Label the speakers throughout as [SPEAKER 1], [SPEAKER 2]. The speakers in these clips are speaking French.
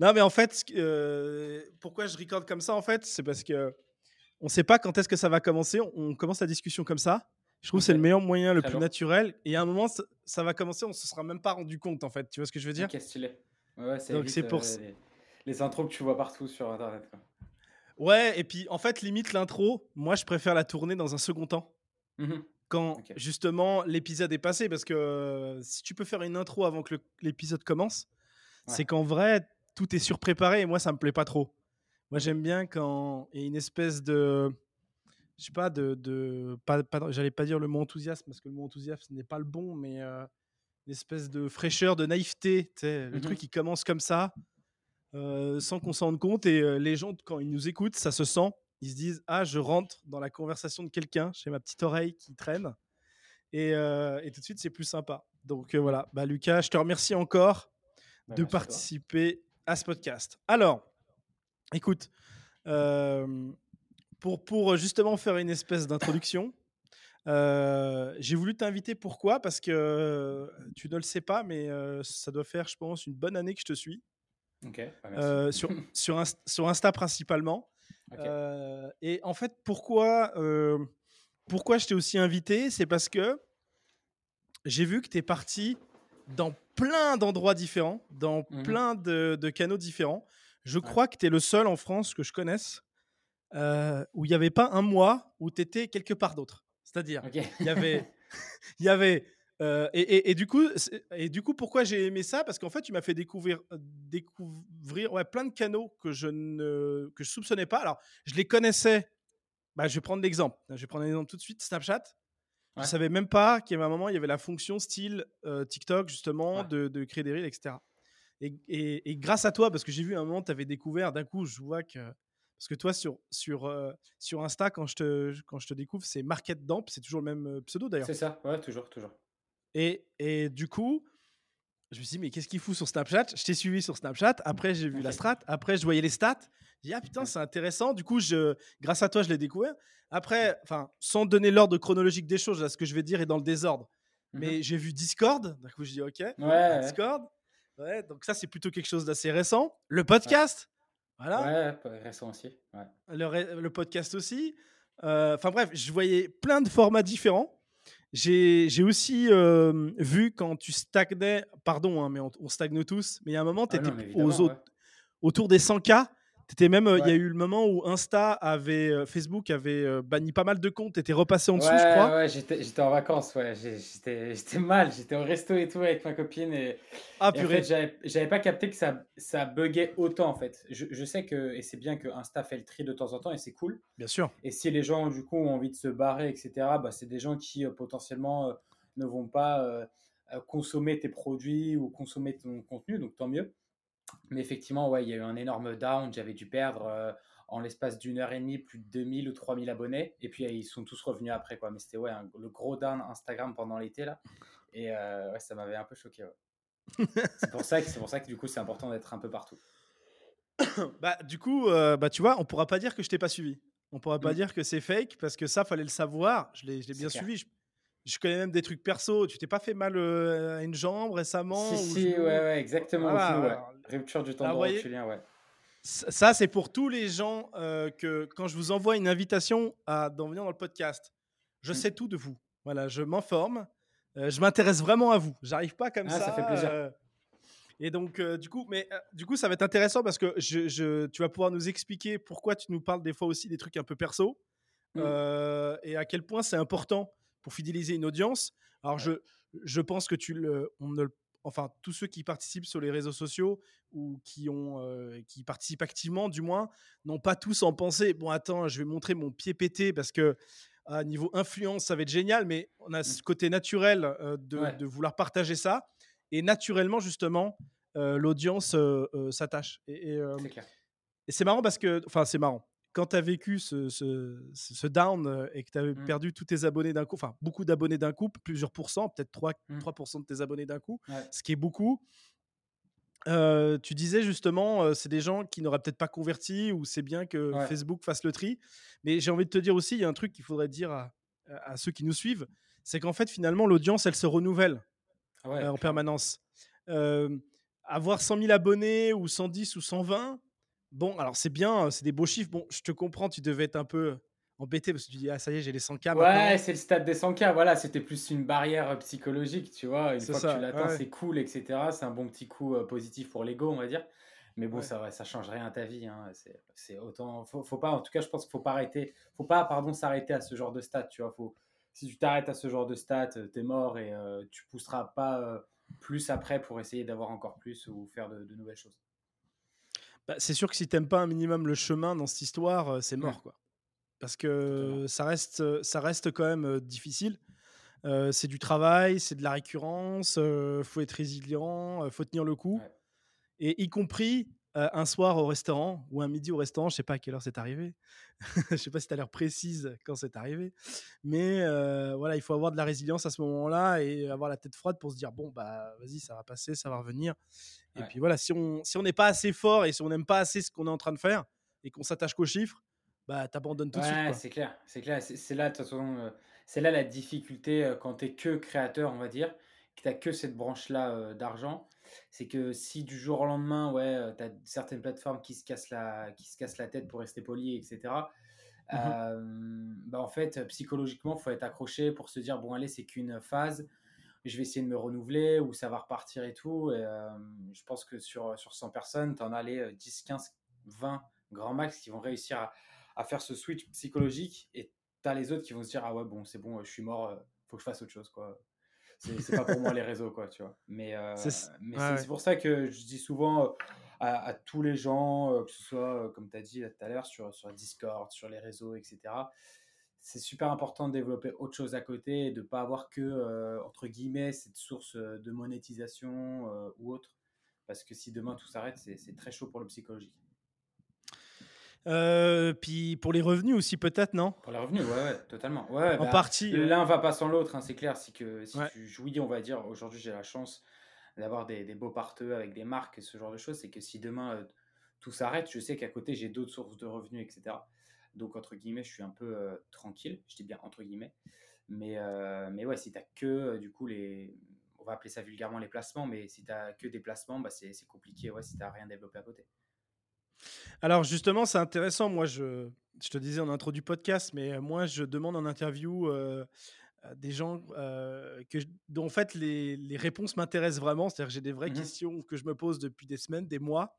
[SPEAKER 1] Non, mais en fait, pourquoi je recorde comme ça, en fait, c'est parce que on ne sait pas quand est-ce que ça va commencer. On commence la discussion comme ça. Je trouve que c'est le meilleur moyen, le plus naturel. Et à un moment, ça, va commencer, on ne se sera même pas rendu compte, en fait. Tu vois ce que je veux dire?
[SPEAKER 2] Ouais, Donc c'est pour les, les, intros que tu vois partout sur Internet. Quoi.
[SPEAKER 1] Ouais, et puis en fait, limite l'intro, moi je préfère la tourner dans un second temps. Mmh quand justement l'épisode est passé, parce que si tu peux faire une intro avant que l'épisode commence, c'est qu'en vrai, tout est surpréparé et moi ça me plaît pas trop. Moi j'aime bien quand il y a une espèce de. Je sais pas, de. de pas, J'allais pas dire le mot enthousiasme, parce que le mot enthousiasme n'est pas le bon, mais euh, une espèce de fraîcheur, de naïveté. Le mmh truc qui commence comme ça. Euh, sans qu'on s'en rende compte. Et euh, les gens, quand ils nous écoutent, ça se sent. Ils se disent Ah, je rentre dans la conversation de quelqu'un, j'ai ma petite oreille qui traîne. Et, euh, et tout de suite, c'est plus sympa. Donc voilà, bah, Lucas, je te remercie encore bah, de participer à, ce podcast. Alors, écoute, pour, pour justement faire une espèce d'introduction, j'ai voulu t'inviter. Pourquoi? Parce que tu ne le sais pas, mais ça doit faire, je pense, une bonne année que je te suis.
[SPEAKER 2] Bah,
[SPEAKER 1] euh, sur, sur, sur, Insta principalement. Euh, et en fait, pourquoi, euh, pourquoi je t'ai aussi invité? C'est parce que j'ai vu que tu es parti dans plein d'endroits différents, dans mmh plein de, de, canaux différents. Je crois que tu es le seul en France que je connaisse où il n'y avait pas un mois où tu étais quelque part d'autre. C'est-à-dire, il y avait, y avait euh, et, du coup, et du coup, pourquoi j'ai aimé ça? Parce qu'en fait, tu m'as fait découvrir, euh, découvrir ouais, plein de canaux que je ne que je soupçonnais pas. Alors, je les connaissais. Bah, je vais prendre l'exemple. Je vais prendre un exemple tout de suite. Snapchat. Je Je savais même pas qu'il y avait un moment, il y avait la fonction style euh, TikTok, justement, de, de, créer des reels, etc. Et, et, grâce à toi, parce que j'ai vu un moment, tu avais découvert, d'un coup, je vois que. Parce que toi, sur, sur, sur Insta, quand je, te, quand je te découvre, c'est Market Damp, c'est toujours le même pseudo d'ailleurs.
[SPEAKER 2] C'est ça, ouais, toujours, toujours.
[SPEAKER 1] Et, et du coup, je me suis dit, mais qu'est-ce qu'il fout sur Snapchat? Je t'ai suivi sur Snapchat. Après, j'ai vu la strat. Après, je voyais les stats. J'ai dit, ah putain, c'est intéressant. Du coup, je, grâce à toi, je l'ai découvert. Après, enfin, sans donner l'ordre chronologique des choses, là, ce que je vais dire est dans le désordre. Mais j'ai vu Discord. Du coup, je dis, ok.
[SPEAKER 2] Ouais,
[SPEAKER 1] Discord. Ouais, donc ça, c'est plutôt quelque chose d'assez récent. Le podcast.
[SPEAKER 2] Voilà. Ouais, récent aussi. Ouais.
[SPEAKER 1] Le, le, podcast aussi. Euh, enfin bref, je voyais plein de formats différents. J'ai aussi euh, vu quand tu stagnais, pardon, hein, mais on, stagne tous, mais il y a un moment, tu étais ah aux autres, autour des 100K. Étais même, euh, il y a eu le moment où Insta avait, euh, Facebook avait banni pas mal de comptes, étais repassé en dessous,
[SPEAKER 2] je
[SPEAKER 1] crois.
[SPEAKER 2] Ouais, j'étais en vacances, ouais, j'étais mal, j'étais au resto et tout avec ma copine et, ah, en fait, j'avais pas capté que ça, ça buguait autant en fait. Je, je sais que, et c'est bien que Insta fait le tri de temps en temps et c'est cool.
[SPEAKER 1] Bien sûr.
[SPEAKER 2] Et si les gens du coup ont envie de se barrer, etc., bah, c'est des gens qui potentiellement ne vont pas consommer tes produits ou consommer ton contenu, donc tant mieux. Mais effectivement, ouais, il y a eu un énorme down. J'avais dû perdre euh, en l'espace d'une heure et demie plus de 2000 ou 3000 abonnés. Et puis, ils sont tous revenus après. Quoi. Mais c'était ouais, le gros down Instagram pendant l'été. là. Et euh, ouais, ça m'avait un peu choqué. c'est pour, ça que, pour ça que du coup, c'est important d'être un peu partout.
[SPEAKER 1] bah, du coup, euh, bah, tu vois, on pourra pas dire que je t'ai pas suivi. On pourra pas mmh. dire que c'est fake parce que ça, fallait le savoir. Je l'ai bien suivi. Je, connais même des trucs perso. Tu t'es pas fait mal à une jambe récemment
[SPEAKER 2] Si, si, ouais, ouais, exactement. Rupture du tendon rotulien, ouais.
[SPEAKER 1] Ça, c'est pour tous les gens euh, que quand je vous envoie une invitation à d'en venir dans le podcast, je mm. sais tout de vous. Voilà, je m'informe. Euh, je m'intéresse vraiment à vous. J'arrive pas comme ah, ça.
[SPEAKER 2] Ça fait plaisir.
[SPEAKER 1] Euh, et donc, du coup, mais du coup, ça va être intéressant parce que je, tu vas pouvoir nous expliquer pourquoi tu nous parles des fois aussi des trucs un peu perso mm. et à quel point c'est important pour fidéliser une audience. Alors, je, je pense que tu le, on ne le enfin tous ceux qui participent sur les réseaux sociaux ou qui ont euh, qui participent activement du moins n'ont pas tous en pensée bon attends je vais montrer mon pied pété parce que à niveau influence ça va être génial mais on a ce mmh. côté naturel euh, de, vouloir partager ça et naturellement justement euh, l'audience s'attache et, et c'est marrant parce que enfin c'est marrant quand tu as vécu ce, ce, down euh, et que tu as mmh. perdu tous tes abonnés d'un coup, enfin beaucoup d'abonnés d'un coup, plusieurs pourcents, peut-être 3, 3% mmh. de tes abonnés d'un coup, ce qui est beaucoup. Euh, tu disais justement, euh, c'est des gens qui n'auraient peut-être pas converti ou c'est bien que Facebook fasse le tri. Mais j'ai envie de te dire aussi, il y a un truc qu'il faudrait dire à, à, ceux qui nous suivent, c'est qu'en fait finalement l'audience elle se renouvelle en permanence. avoir 100 000 abonnés ou 110 ou 120, bon, alors c'est bien, c'est des beaux chiffres. Bon, je te comprends, tu devais être un peu embêté parce que tu dis, ah ça y est, j'ai les 100K.
[SPEAKER 2] Ouais, c'est le stade des 100K. Voilà, c'était plus une barrière psychologique, tu vois. Une fois que tu l'atteins, c'est cool, etc. C'est un bon petit coup positif pour l'ego, on va dire. Mais bon, ça, ça change rien à ta vie. Hein. C'est autant. Faut, faut, pas. En tout cas, je pense qu'il faut pas arrêter. Faut pas, pardon, s'arrêter à ce genre de stade. Tu vois. Faut, si tu t'arrêtes à ce genre de stade, tu es mort et tu pousseras pas plus après pour essayer d'avoir encore plus ou faire de, nouvelles choses.
[SPEAKER 1] Bah, c'est sûr que si t'aimes pas un minimum le chemin dans cette histoire, c'est mort, quoi parce que ça reste, ça reste quand même difficile. c'est du travail, c'est de la récurrence, il faut être résilient, il faut tenir le coup. Et y compris un soir au restaurant ou un midi au restaurant, je sais pas à quelle heure c'est arrivé. je sais pas si tu as l'air précise quand c'est arrivé. Mais voilà, il faut avoir de la résilience à ce moment-là et avoir la tête froide pour se dire bon, bah vas-y, ça va passer, ça va revenir. Et puis voilà, si on si on n'est pas assez fort et si on n'aime pas assez ce qu'on est en train de faire et qu'on s'attache qu'aux chiffres, bah, t'abandonnes tout de suite.
[SPEAKER 2] c'est clair, c'est clair. C'est là, de toute façon, euh, c'est là la difficulté euh, quand tu es que créateur, on va dire, que tu que cette branche-là euh, d'argent. C'est que si du jour au lendemain, ouais, tu as certaines plateformes qui se, cassent la, qui se cassent la tête pour rester poli, etc. Mmh bah en fait, psychologiquement, il faut être accroché pour se dire bon, allez, c'est qu'une phase, je vais essayer de me renouveler ou ça va repartir et tout. Et, je pense que sur, sur 100 personnes, tu en as les 10, 15, 20 grands max qui vont réussir à, à faire ce switch psychologique et tu as les autres qui vont se dire ah ouais bon c'est bon je suis mort euh, faut que je fasse autre chose quoi c'est pas pour moi les réseaux quoi tu vois. Mais euh, c'est pour ça que je dis souvent euh, à, tous les gens que ce soit comme tu as dit tout à l'heure sur, sur Discord sur les réseaux etc c'est super important de développer autre chose à côté et de pas avoir que entre guillemets cette source de monétisation ou autre. Parce que si demain tout s'arrête c'est très chaud pour le psychologique
[SPEAKER 1] euh, puis pour les revenus aussi, peut-être, non?
[SPEAKER 2] Pour les revenus, ouais, ouais totalement. Ouais,
[SPEAKER 1] en bah, partie.
[SPEAKER 2] Euh. L'un va pas sans l'autre, hein, c'est clair. Si, que, si tu jouis, on va dire, aujourd'hui j'ai la chance d'avoir des, des, beaux parteux avec des marques et ce genre de choses, c'est que si demain euh, tout s'arrête, je sais qu'à côté j'ai d'autres sources de revenus, etc. Donc, entre guillemets, je suis un peu tranquille, je dis bien entre guillemets. Mais, mais ouais, si tu que du coup les. On va appeler ça vulgairement les placements, mais si tu que des placements, bah, c'est compliqué ouais, si tu rien développé à côté.
[SPEAKER 1] Alors justement, c'est intéressant. Moi, je, je te disais en intro du podcast, mais moi, je demande en interview euh, des gens euh, que dont en fait les, les réponses m'intéressent vraiment. C'est-à-dire que j'ai des vraies mmh questions que je me pose depuis des semaines, des mois.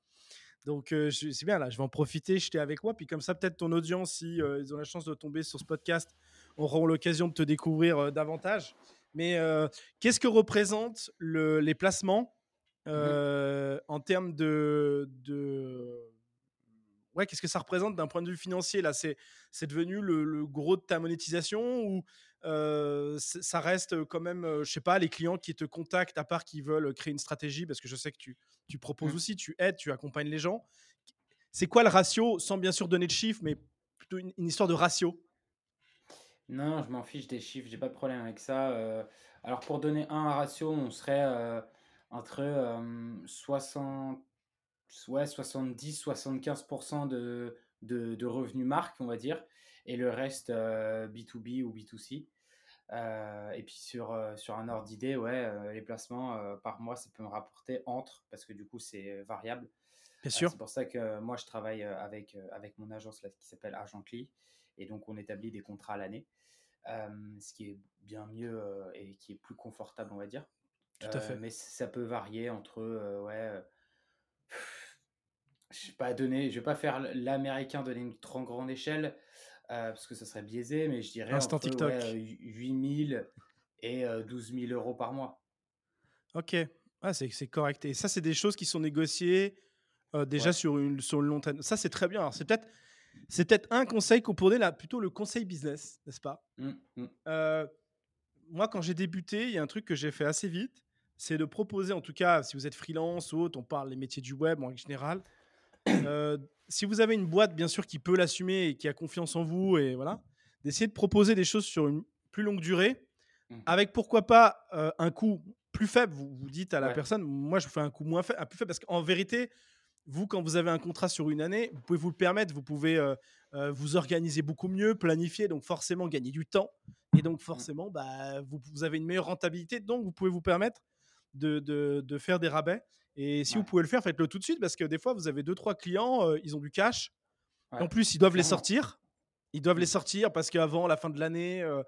[SPEAKER 1] Donc euh, c'est bien là, je vais en profiter, j'étais avec moi. Puis comme ça, peut-être ton audience, si ils ont la chance de tomber sur ce podcast, auront l'occasion de te découvrir davantage. Mais qu'est-ce que représentent le, les placements mmh en termes de, de ouais, qu'est-ce que ça représente d'un point de vue financier là? C'est c'est devenu le, gros de ta monétisation ou ça reste quand même, je sais pas, les clients qui te contactent à part qui veulent créer une stratégie parce que je sais que tu, tu proposes mmh. aussi, tu aides, tu accompagnes les gens. C'est quoi le ratio, sans bien sûr donner de chiffres, mais plutôt une, histoire de ratio?
[SPEAKER 2] Non, je m'en fiche des chiffres, j'ai pas de problème avec ça. alors pour donner un ratio, on serait entre 60 ouais, 70-75% de, de, de, revenus marques, on va dire, et le reste B2B euh, ou B2C. Euh, et puis sur, euh, sur un ordre d'idée, ouais, les placements par mois, ça peut me rapporter entre, parce que du coup, c'est variable.
[SPEAKER 1] Bien sûr.
[SPEAKER 2] c'est pour ça que moi, je travaille avec, avec mon agence là, qui s'appelle Argently, et donc on établit des contrats à l'année, ce qui est bien mieux et qui est plus confortable, on va dire.
[SPEAKER 1] Tout à fait.
[SPEAKER 2] mais ça peut varier entre ouais, je vais pas donner, je vais pas faire l'américain donner une trop grande échelle euh, parce que ça serait biaisé, mais je dirais
[SPEAKER 1] Instant entre, TikTok.
[SPEAKER 2] 8000 et 12 000 euros par mois.
[SPEAKER 1] Ok, ah, c'est correct. Et ça, c'est des choses qui sont négociées euh, déjà sur, une, sur une longue Ça, c'est très bien. Alors, c'est peut-être c'est peut-être un conseil qu'on pourrait là, plutôt le conseil business, n'est-ce pas? Mmh, mmh. Euh, Moi, quand j'ai débuté, il y a un truc que j'ai fait assez vite, c'est de proposer, en tout cas, si vous êtes freelance ou autre, on parle des métiers du web en général, euh, si vous avez une boîte, bien sûr, qui peut l'assumer et qui a confiance en vous, et voilà, d'essayer de proposer des choses sur une plus longue durée, mmh. avec pourquoi pas euh, un coût plus faible. Vous, vous dites à la personne, moi, je vous fais un coût moins faible, plus faible, parce qu'en vérité, vous, quand vous avez un contrat sur une année, vous pouvez vous le permettre, vous pouvez euh, vous organiser beaucoup mieux, planifier, donc forcément gagner du temps, et donc mmh. forcément, bah, vous, vous, avez une meilleure rentabilité, donc vous pouvez vous permettre de, de, de faire des rabais Et si
[SPEAKER 2] Ouais.
[SPEAKER 1] vous pouvez le faire, faites-le tout de suite parce que des fois, vous avez deux, trois clients, euh, ils ont du cash.
[SPEAKER 2] Ouais,
[SPEAKER 1] En plus, ils doivent les sortir. Ils doivent les
[SPEAKER 2] Mmh.
[SPEAKER 1] sortir parce qu'avant la fin de l'année, euh,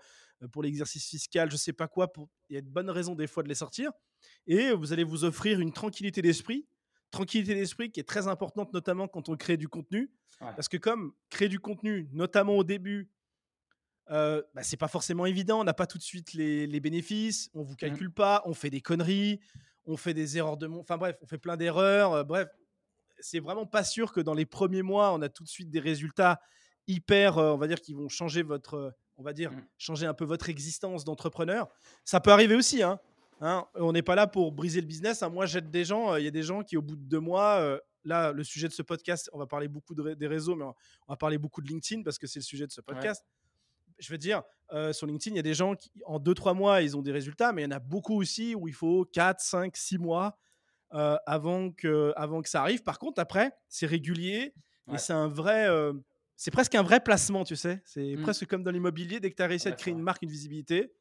[SPEAKER 1] pour l'exercice fiscal, je sais pas quoi, pour... il y a de bonnes raisons des fois de les sortir. Et vous allez vous offrir une tranquillité d'esprit. Tranquillité d'esprit qui est très importante, notamment quand on crée du contenu.
[SPEAKER 2] Ouais.
[SPEAKER 1] Parce que comme créer du contenu, notamment au début, euh, bah, c'est pas forcément évident. On n'a pas tout de suite les, les bénéfices. On vous
[SPEAKER 2] Mmh.
[SPEAKER 1] calcule pas. On fait des conneries. On fait des erreurs de mon. Enfin bref, on fait plein d'erreurs. euh, bref, c'est vraiment pas sûr que dans les premiers mois, on a tout de suite des résultats hyper, euh, on va dire, qui vont changer votre, euh, on va dire,
[SPEAKER 2] Mm.
[SPEAKER 1] changer un peu votre existence d'entrepreneur. Ça peut arriver aussi, hein. Hein, on n'est pas là pour briser le business. hein. Moi, j'aide des gens. Il y a des gens qui, au bout de deux mois, là, le sujet de ce podcast, on va parler beaucoup de des réseaux, mais on, on va parler beaucoup de LinkedIn parce que c'est le sujet de ce podcast. Je veux dire, euh, sur LinkedIn, il y a des gens qui, en deux, trois mois, ils ont des résultats, mais il y en a beaucoup aussi où il faut 4, 5, 6 mois euh, avant, que, avant que ça arrive. Par contre, après, c'est régulier et c'est un vrai. euh, c'est presque un vrai placement, tu sais. C'est
[SPEAKER 2] Mm.
[SPEAKER 1] presque comme dans l'immobilier. Dès que tu as réussi à te créer une marque, une visibilité,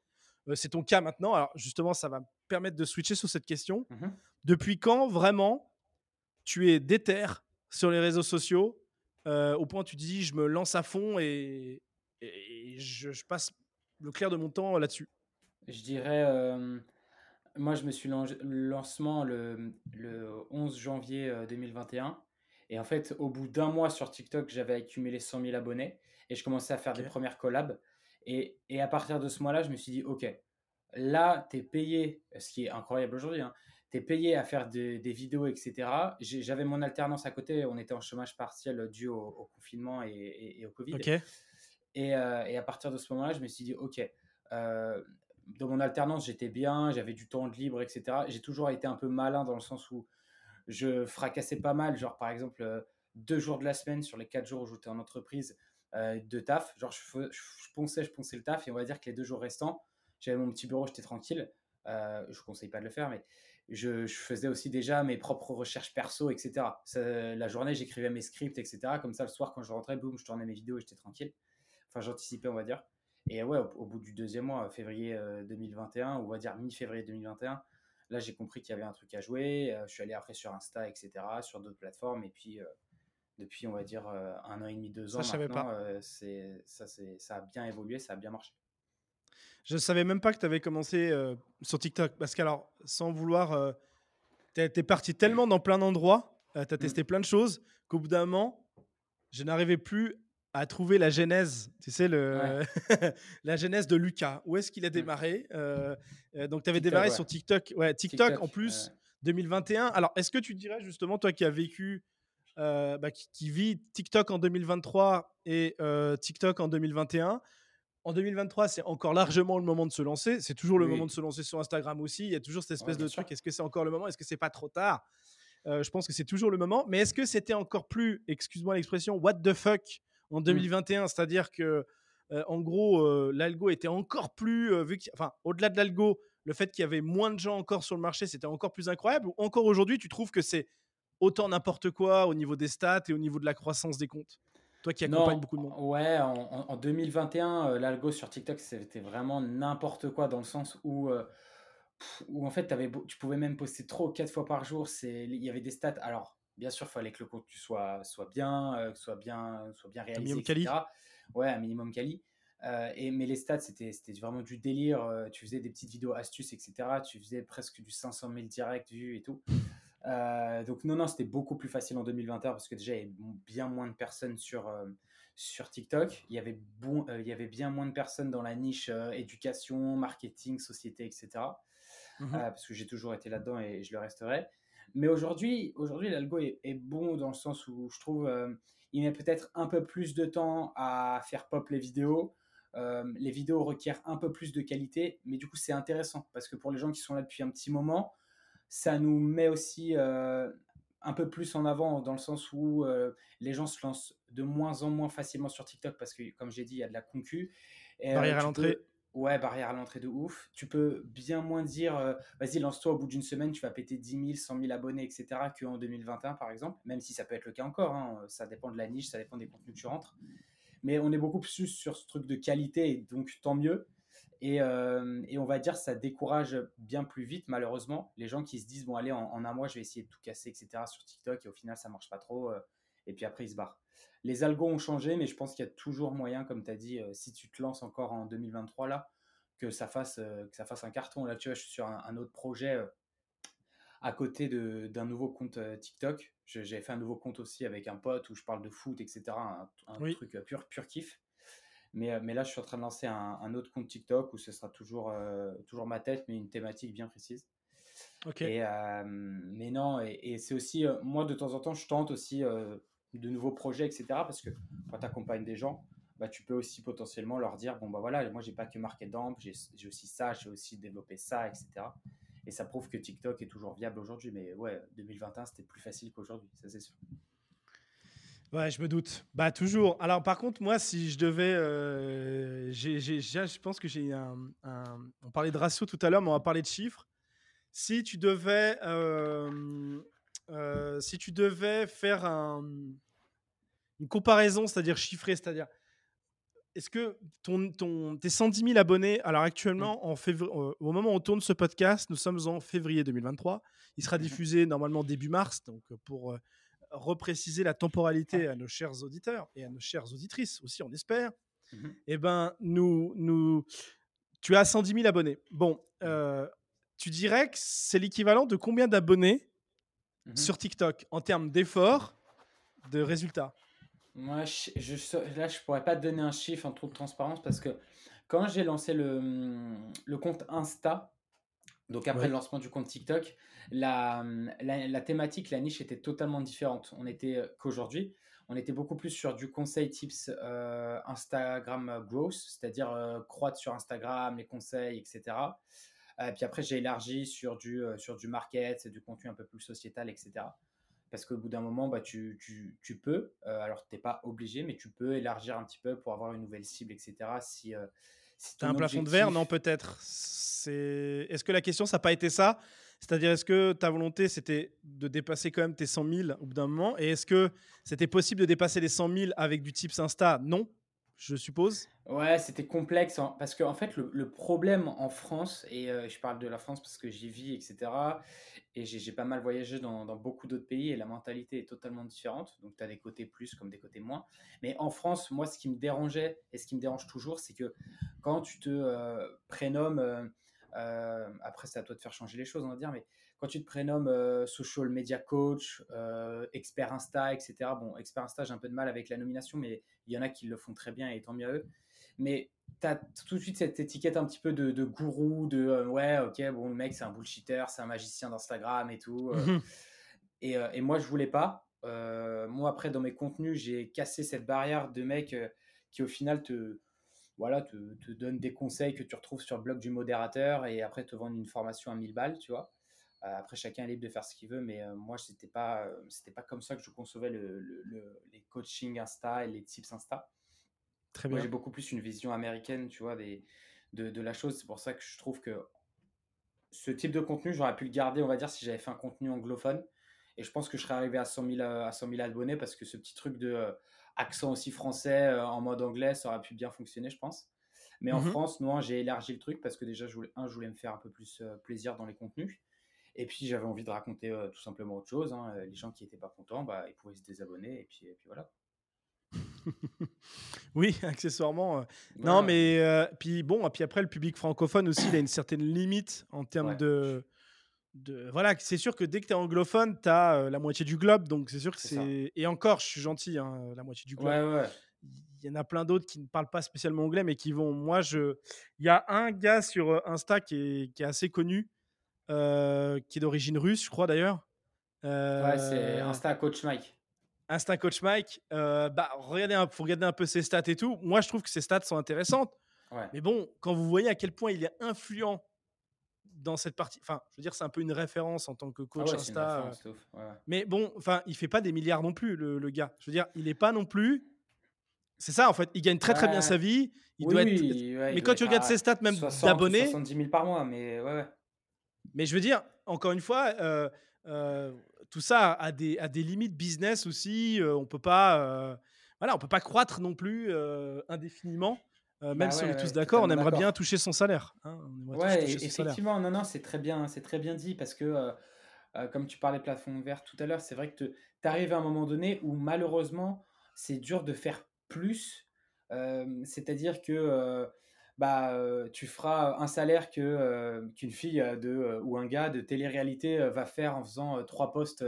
[SPEAKER 1] c'est ton cas maintenant. Alors, justement, ça va me permettre de switcher sur cette question.
[SPEAKER 2] Mhm.
[SPEAKER 1] Depuis quand, vraiment, tu es déter sur les réseaux sociaux euh, au point où tu dis, je me lance à fond et, et je, je passe le clair de mon temps là-dessus
[SPEAKER 2] Je dirais, euh, moi je me suis lan- lancement le, le 11 janvier euh, 2021 et en fait au bout d'un mois sur TikTok j'avais accumulé 100 000 abonnés et je commençais à faire des premières collabs et, et à partir de ce mois-là je me suis dit ok là tu es payé, ce qui est incroyable aujourd'hui, hein, tu es payé à faire de- des vidéos etc. J'avais mon alternance à côté, on était en chômage partiel dû au, au confinement et, et- et au Covid.
[SPEAKER 1] Ok.
[SPEAKER 2] Et, euh, et à partir de ce moment-là, je me suis dit, OK, euh, dans mon alternance, j'étais bien, j'avais du temps de libre, etc. J'ai toujours été un peu malin dans le sens où je fracassais pas mal, genre par exemple, euh, deux jours de la semaine sur les quatre jours où j'étais en entreprise de taf. Genre, je, je, ponçais, je ponçais le taf, et on va dire que les deux jours restants, j'avais mon petit bureau, j'étais tranquille. Je ne conseille pas de le faire, mais je, faisais aussi déjà mes propres recherches perso, etc. La journée, j'écrivais mes scripts, etc. Comme ça, le soir, quand je rentrais, boum, je tournais mes vidéos et j'étais tranquille. Enfin, j'anticipais, on va dire. Et ouais, au, au bout du deuxième mois, février euh, 2021, ou on va dire mi-février 2021, là, j'ai compris qu'il y avait un truc à jouer. Euh, je suis allé après sur Insta, etc., sur d'autres plateformes. Et puis, euh, depuis, on va dire, euh, un an et demi, deux
[SPEAKER 1] Ça,
[SPEAKER 2] ans
[SPEAKER 1] savais
[SPEAKER 2] maintenant, euh, c'est, ça, c'est, ça a bien évolué, ça a bien marché.
[SPEAKER 1] Je ne savais même pas que tu avais commencé euh, sur TikTok. Parce qu'alors, sans vouloir, euh, tu es parti tellement dans plein d'endroits, tu as testé plein de choses, qu'au bout d'un moment, je n'arrivais plus à trouver la genèse, tu sais, le... la genèse de Lucas. Où est-ce qu'il a démarré Euh, euh, Donc, tu avais
[SPEAKER 2] TikTok,
[SPEAKER 1] démarré
[SPEAKER 2] ouais.
[SPEAKER 1] sur TikTok. Ouais, TikTok,
[SPEAKER 2] TikTok,
[SPEAKER 1] en plus,
[SPEAKER 2] euh,
[SPEAKER 1] 2021. Alors, est-ce que tu dirais justement, toi qui as vécu, euh, bah, qui, qui vit TikTok en 2023 et TikTok en 2021, en 2023, c'est encore largement le moment de se lancer. C'est toujours le
[SPEAKER 2] Oui.
[SPEAKER 1] moment de se lancer sur Instagram aussi. Il y a toujours cette espèce
[SPEAKER 2] Ouais,
[SPEAKER 1] de
[SPEAKER 2] sûr.
[SPEAKER 1] truc. Est-ce que c'est encore le moment? Est-ce que c'est pas trop tard? Je pense que c'est toujours le moment. Mais est-ce que c'était encore plus, excuse-moi l'expression, what the fuck
[SPEAKER 2] Mm.
[SPEAKER 1] En 2021 C'est-à-dire que, euh, en gros, euh, l'algo était encore plus, euh, vu enfin, au-delà de l'algo, le fait qu'il y avait moins de gens encore sur le marché, c'était encore plus incroyable. Ou encore aujourd'hui, tu trouves que c'est autant n'importe quoi au niveau des stats et au niveau de la croissance des comptes? Toi qui accompagne
[SPEAKER 2] Non,
[SPEAKER 1] beaucoup de monde.
[SPEAKER 2] ouais, en, en- en 2021, euh, l'algo sur TikTok, c'était vraiment n'importe quoi dans le sens où, où en fait, t'avais beau- tu pouvais même poster trop quatre fois par jour. C'est, il y avait des stats. Alors, bien sûr, il fallait que le contenu soit, soit bien, euh, soit bien, soit bien réalisé,
[SPEAKER 1] minimum
[SPEAKER 2] etc.
[SPEAKER 1] quali.
[SPEAKER 2] Ouais, un minimum quali. Euh, et, mais les stats, c'était, c'était vraiment du délire. euh, tu faisais des petites vidéos astuces, etc. Tu faisais presque du 500 000 directs vus et tout. Donc non, non, c'était beaucoup plus facile en 2021 parce que déjà, il y avait bien moins de personnes sur, sur TikTok. Il y, avait bon, il y avait bien moins de personnes dans la niche éducation, marketing, société, etc.
[SPEAKER 1] Mhm.
[SPEAKER 2] Euh, parce que j'ai toujours été là-dedans et je le resterai. Mais aujourd'hui, aujourd'hui l'algo est, est bon dans le sens où je trouve euh, il met peut-être un peu plus de temps à faire pop les vidéos. Euh, les vidéos requièrent un peu plus de qualité, mais du coup c'est intéressant parce que pour les gens qui sont là depuis un petit moment, ça nous met aussi euh, un peu plus en avant dans le sens où euh, les gens se lancent de moins en moins facilement sur TikTok parce que, comme j'ai dit, il y a de la concu. Et,
[SPEAKER 1] Barrière à l'entrée.
[SPEAKER 2] peux- Ouais, barrière à l'entrée de ouf. Tu peux bien moins dire, euh, vas-y, lance-toi au bout d'une semaine, tu vas péter 10 000, 100 000 abonnés, etc., qu'en 2021, par exemple. Même si ça peut être le cas encore, hein, ça dépend de la niche, ça dépend des contenus que tu rentres. Mais on est beaucoup plus sur ce truc de qualité, donc tant mieux. Et, et, on va dire ça décourage bien plus vite, malheureusement, les gens qui se disent bon allez en, en, un mois je vais essayer de tout casser, etc. sur TikTok et au final ça marche pas trop et puis après ils se barrent. Les algos ont changé, mais je pense qu'il y a toujours moyen, comme tu as dit, si tu te lances encore en 2023 là, que ça fasse, que ça fasse un carton. Là tu vois, je suis sur un, autre projet à côté d'un nouveau compte TikTok. J'ai fait un nouveau compte aussi avec un pote où je parle de foot, etc. Un, truc pur, pur kiff. Mais, mais, là, je suis en train de lancer un, autre compte TikTok où ce sera toujours, toujours ma tête, mais une thématique bien précise. Ok. Et, mais non, et, c'est aussi, moi, de temps en temps, je tente aussi de nouveaux projets, etc. Parce que quand tu accompagnes des gens, bah, tu peux aussi potentiellement leur dire bon, bah voilà, moi, j'ai pas que marqué d'ample, j'ai aussi ça, j'ai aussi développé ça, etc. Et ça prouve que TikTok est toujours viable aujourd'hui. Mais ouais, 2021, c'était plus facile qu'aujourd'hui, ça c'est sûr.
[SPEAKER 1] Ouais, je me doute. Bah, toujours. Alors, par contre, moi, si je devais. Euh, je pense que j'ai un, On parlait de ratio tout à l'heure, mais on va parler de chiffres. Si tu devais. Euh, euh, si tu devais faire un, une comparaison, c'est-à-dire chiffrée, c'est-à-dire est-ce que ton, ton, tes 110 000 abonnés, alors actuellement, mmh. en février, au moment où on tourne ce podcast, nous sommes en février 2023. Il sera mmh diffusé normalement début mars, donc pour euh, repréciser la temporalité à nos chers auditeurs et à nos chères auditrices aussi, on espère. Mmh eh ben, nous, nous, tu as 110 000 abonnés. Bon, euh, tu dirais que c'est l'équivalent de combien d'abonnés sur TikTok en termes d'efforts, de résultats?
[SPEAKER 2] Moi, je, je, là, je pourrais pas te donner un chiffre en toute transparence parce que quand j'ai lancé le, le, compte Insta, donc après le lancement du compte TikTok, la, la, la, thématique, la niche était totalement différente. On était euh, qu'aujourd'hui, on était beaucoup plus sur du conseil tips euh, Instagram growth, c'est-à-dire euh, croître sur Instagram, les conseils, etc. puis après, j'ai élargi sur du, sur du market, du contenu un peu plus sociétal, etc parce qu'au bout d'un moment, bah, tu, tu, tu peux, euh, alors tu n'es pas obligé, mais tu peux élargir un petit peu pour avoir une nouvelle cible, etc. Si, euh,
[SPEAKER 1] si tu as un plafond de verre, non, peut-être. Est-ce que la question, ça n'a pas été ça? C'est-à-dire, est-ce que ta volonté, c'était de dépasser quand même tes 100 000 au bout d'un moment? Et est-ce que c'était possible de dépasser les 100 000 avec du type Insta? Non, je suppose.
[SPEAKER 2] Ouais, c'était complexe hein, parce qu'en en fait, le, problème en France, et euh, je parle de la France parce que j'y vis, etc., et j'ai pas mal voyagé dans, beaucoup d'autres pays et la mentalité est totalement différente. Donc, tu as des côtés plus comme des côtés moins. Mais en France, moi, ce qui me dérangeait et ce qui me dérange toujours, c'est que quand tu te euh, prénommes, euh, euh, après, c'est à toi de faire changer les choses, on va dire, mais quand tu te prénommes social media coach, expert Insta, etc. Bon, expert Insta, j'ai un peu de mal avec la nomination, mais il y en a qui le font très bien et tant mieux à eux. Mais tu as tout de suite cette étiquette un petit peu de, gourou, de euh, ouais, ok, bon, le mec, c'est un bullshitter, c'est un magicien d'Instagram et tout. Euh. Mhm. et, euh, et, moi, je voulais pas. moi, après, dans mes contenus, j'ai cassé cette barrière de mecs qui, au final, te, voilà, te, te donnent des conseils que tu retrouves sur le blog du modérateur et après te vendent une formation à 1000 balles, tu vois. après, chacun est libre de faire ce qu'il veut, mais moi, c'était pas, c'était pas comme ça que je concevais le, les coachings Insta et les tips Insta. Moi, j'ai beaucoup plus une vision américaine, tu vois, des, de, de la chose. C'est pour ça que je trouve que ce type de contenu, j'aurais pu le garder, on va dire, si j'avais fait un contenu anglophone. Et je pense que je serais arrivé à 100 000, à 100 000 abonnés parce que ce petit truc de euh, accent aussi français euh, en mode anglais, ça aurait pu bien fonctionner, je pense. Mais en mmh France, moi, j'ai élargi le truc parce que déjà, je voulais, un, je voulais me faire un peu plus euh, plaisir dans les contenus. Et puis, j'avais envie de raconter tout simplement autre chose. Hein. Les gens qui n'étaient pas contents, bah, ils pouvaient se désabonner. Et puis, et puis voilà.
[SPEAKER 1] oui, accessoirement. Euh. Non, mais euh, puis bon, puis après le public francophone aussi, il a une certaine limite en termes de, de, voilà. C'est sûr que dès que tu es anglophone, tu as euh, la moitié du globe, donc c'est sûr que c'est. Et encore, je suis gentil, hein, la moitié du globe. Il y en a plein d'autres qui ne parlent pas spécialement anglais, mais qui vont. Moi, je. Il y a un gars sur Insta qui est, qui est assez connu, qui est d'origine russe, je crois d'ailleurs.
[SPEAKER 2] Ouais, c'est Insta Coach Mike.
[SPEAKER 1] Instinct Coach Mike, euh, bah, regardez faut regarder un peu ses stats et tout. Moi, je trouve que ses stats sont intéressantes. Mais bon, quand vous voyez à quel point il est influent dans cette partie, enfin, je veux dire, c'est un peu une référence en tant que coach ah Insta. Euh. Mais bon, enfin, il fait pas des milliards non plus, le, gars. Je veux dire, il est pas non plus. C'est ça, en fait. Il gagne très très bien sa vie. Il doit être. mais quand tu regardes ses stats, même d'abonnés.
[SPEAKER 2] 70 000 par mois, mais ouais.
[SPEAKER 1] Mais je veux dire, encore une fois, euh, euh, tout ça a des, a des limites business aussi. On peut pas, voilà, on peut pas croître non plus indéfiniment. Même bah si on est tous d'accord, on aimerait bien toucher son salaire. Hein,
[SPEAKER 3] ouais, effectivement, non, non, c'est très bien, c'est très bien dit parce que, comme tu parlais de plafond vert tout à l'heure, c'est vrai que tu arrives à un moment donné où malheureusement, c'est dur de faire plus. C'est-à-dire que bah, tu feras un salaire que qu'une fille de, ou un gars de télé-réalité va faire en faisant trois postes,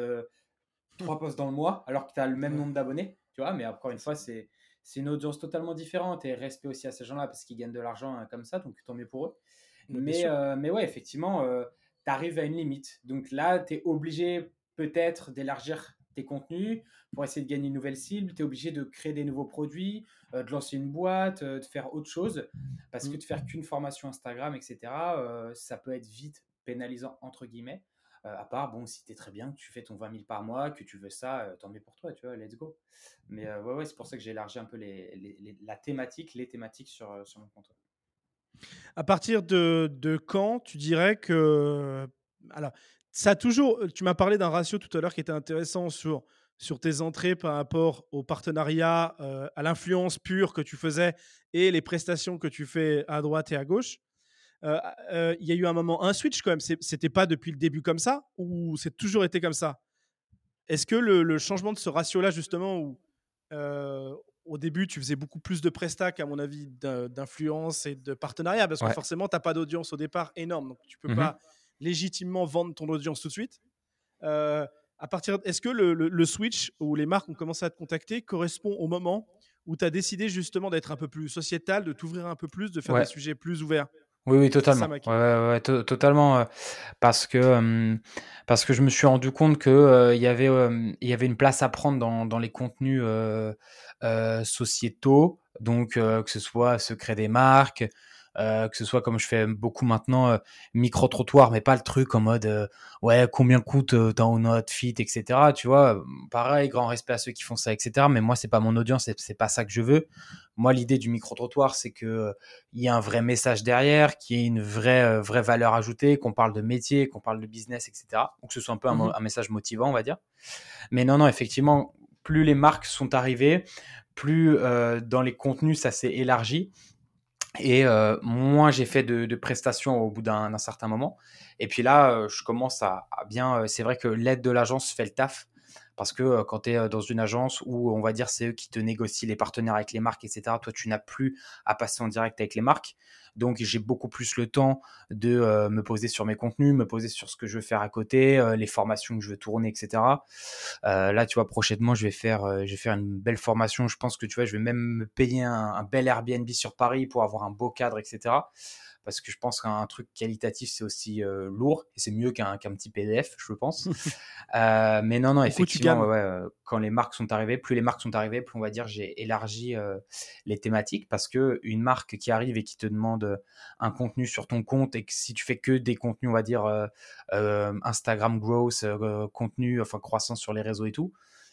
[SPEAKER 3] trois postes dans le mois, alors que tu as le même nombre d'abonnés, tu vois. Mais encore une fois, c'est c'est une audience totalement différente et respect aussi à ces gens-là parce qu'ils gagnent de l'argent hein, comme ça, donc tant mieux pour eux. Mais, mais ouais, effectivement, tu arrives à une limite. Donc là, tu es obligé peut-être d'élargir tes contenus pour essayer de gagner une nouvelle cible. Tu es obligé de créer des nouveaux produits, de lancer une boîte, de faire autre chose. Parce que de faire qu'une formation Instagram, etc., ça peut être vite pénalisant, entre guillemets. À part, bon, si tu es très bien, que tu fais ton 20 000 par mois, que tu veux ça, tant mieux pour toi, tu vois, let's go. Mais ouais, ouais, c'est pour ça que j'ai élargi un peu les, la thématique, les thématiques sur, sur mon compte.
[SPEAKER 1] À partir de, de, quand tu dirais que. Alors, ça a toujours. Tu m'as parlé d'un ratio tout à l'heure qui était intéressant sur, sur tes entrées par rapport au partenariat, à l'influence pure que tu faisais et les prestations que tu fais à droite et à gauche. Il y a eu un moment, un switch quand même. C'était pas depuis le début comme ça ou c'est toujours été comme ça? Est-ce que le, le, changement de ce ratio-là, justement, où au début, tu faisais beaucoup plus de prestats qu'à mon avis d'influence et de partenariat? Parce que forcément, tu n'as pas d'audience au départ énorme. Donc, tu peux mmh pas légitimement vendre ton audience tout de suite. Euh, à partir, est-ce que le, le, switch où les marques ont commencé à te contacter correspond au moment où tu as décidé justement d'être un peu plus sociétal, de t'ouvrir un peu plus, de faire des sujets plus ouverts?
[SPEAKER 2] Oui, oui, totalement. ouais, ouais, totalement. Euh, parce, que, parce que je me suis rendu compte qu'il euh, il y, avait, il y avait une place à prendre dans, dans les contenus sociétaux, donc que ce soit secret des marques, euh, que ce soit comme je fais beaucoup maintenant, euh, micro-trottoir, mais pas le truc en mode euh, ouais, combien coûte ton outfit, etc. Tu vois, pareil, grand respect à ceux qui font ça, etc. Mais moi, c'est pas mon audience, c'est pas ça que je veux. Moi, l'idée du micro-trottoir, c'est qu'il il y a un vrai message derrière, qu'il y ait une vraie, vraie valeur ajoutée, qu'on parle de métier, qu'on parle de business, etc. Donc, que ce soit un peu un, mmh un message motivant, on va dire. Mais non, non, effectivement, plus les marques sont arrivées, plus dans les contenus ça s'est élargi et euh, moins j'ai fait de, prestations au bout d'un certain moment. Et puis là, euh, je commence à, bien. Euh, c'est vrai que l'aide de l'agence fait le taf. Parce que quand tu es dans une agence où on va dire c'est eux qui te négocient les partenaires avec les marques, etc., toi tu n'as plus à passer en direct avec les marques. Donc j'ai beaucoup plus le temps de me poser sur mes contenus, me poser sur ce que je veux faire à côté, les formations que je veux tourner, etc. là, tu vois, prochainement, je vais faire, je vais faire une belle formation. Je pense que tu vois, je vais même me payer un bel Airbnb sur Paris pour avoir un beau cadre, etc parce que je pense qu'un truc qualitatif, c'est aussi euh, lourd et c'est mieux qu'un petit PDF, je pense. Euh, mais non, non, effectivement, euh, quand les marques sont arrivées, plus les marques sont arrivées, plus on va dire j'ai élargi les thématiques parce que une marque qui arrive et qui te demande un contenu sur ton compte et que si tu fais que des contenus, on va dire Instagram growth, contenu, enfin croissance sur les réseaux et tout,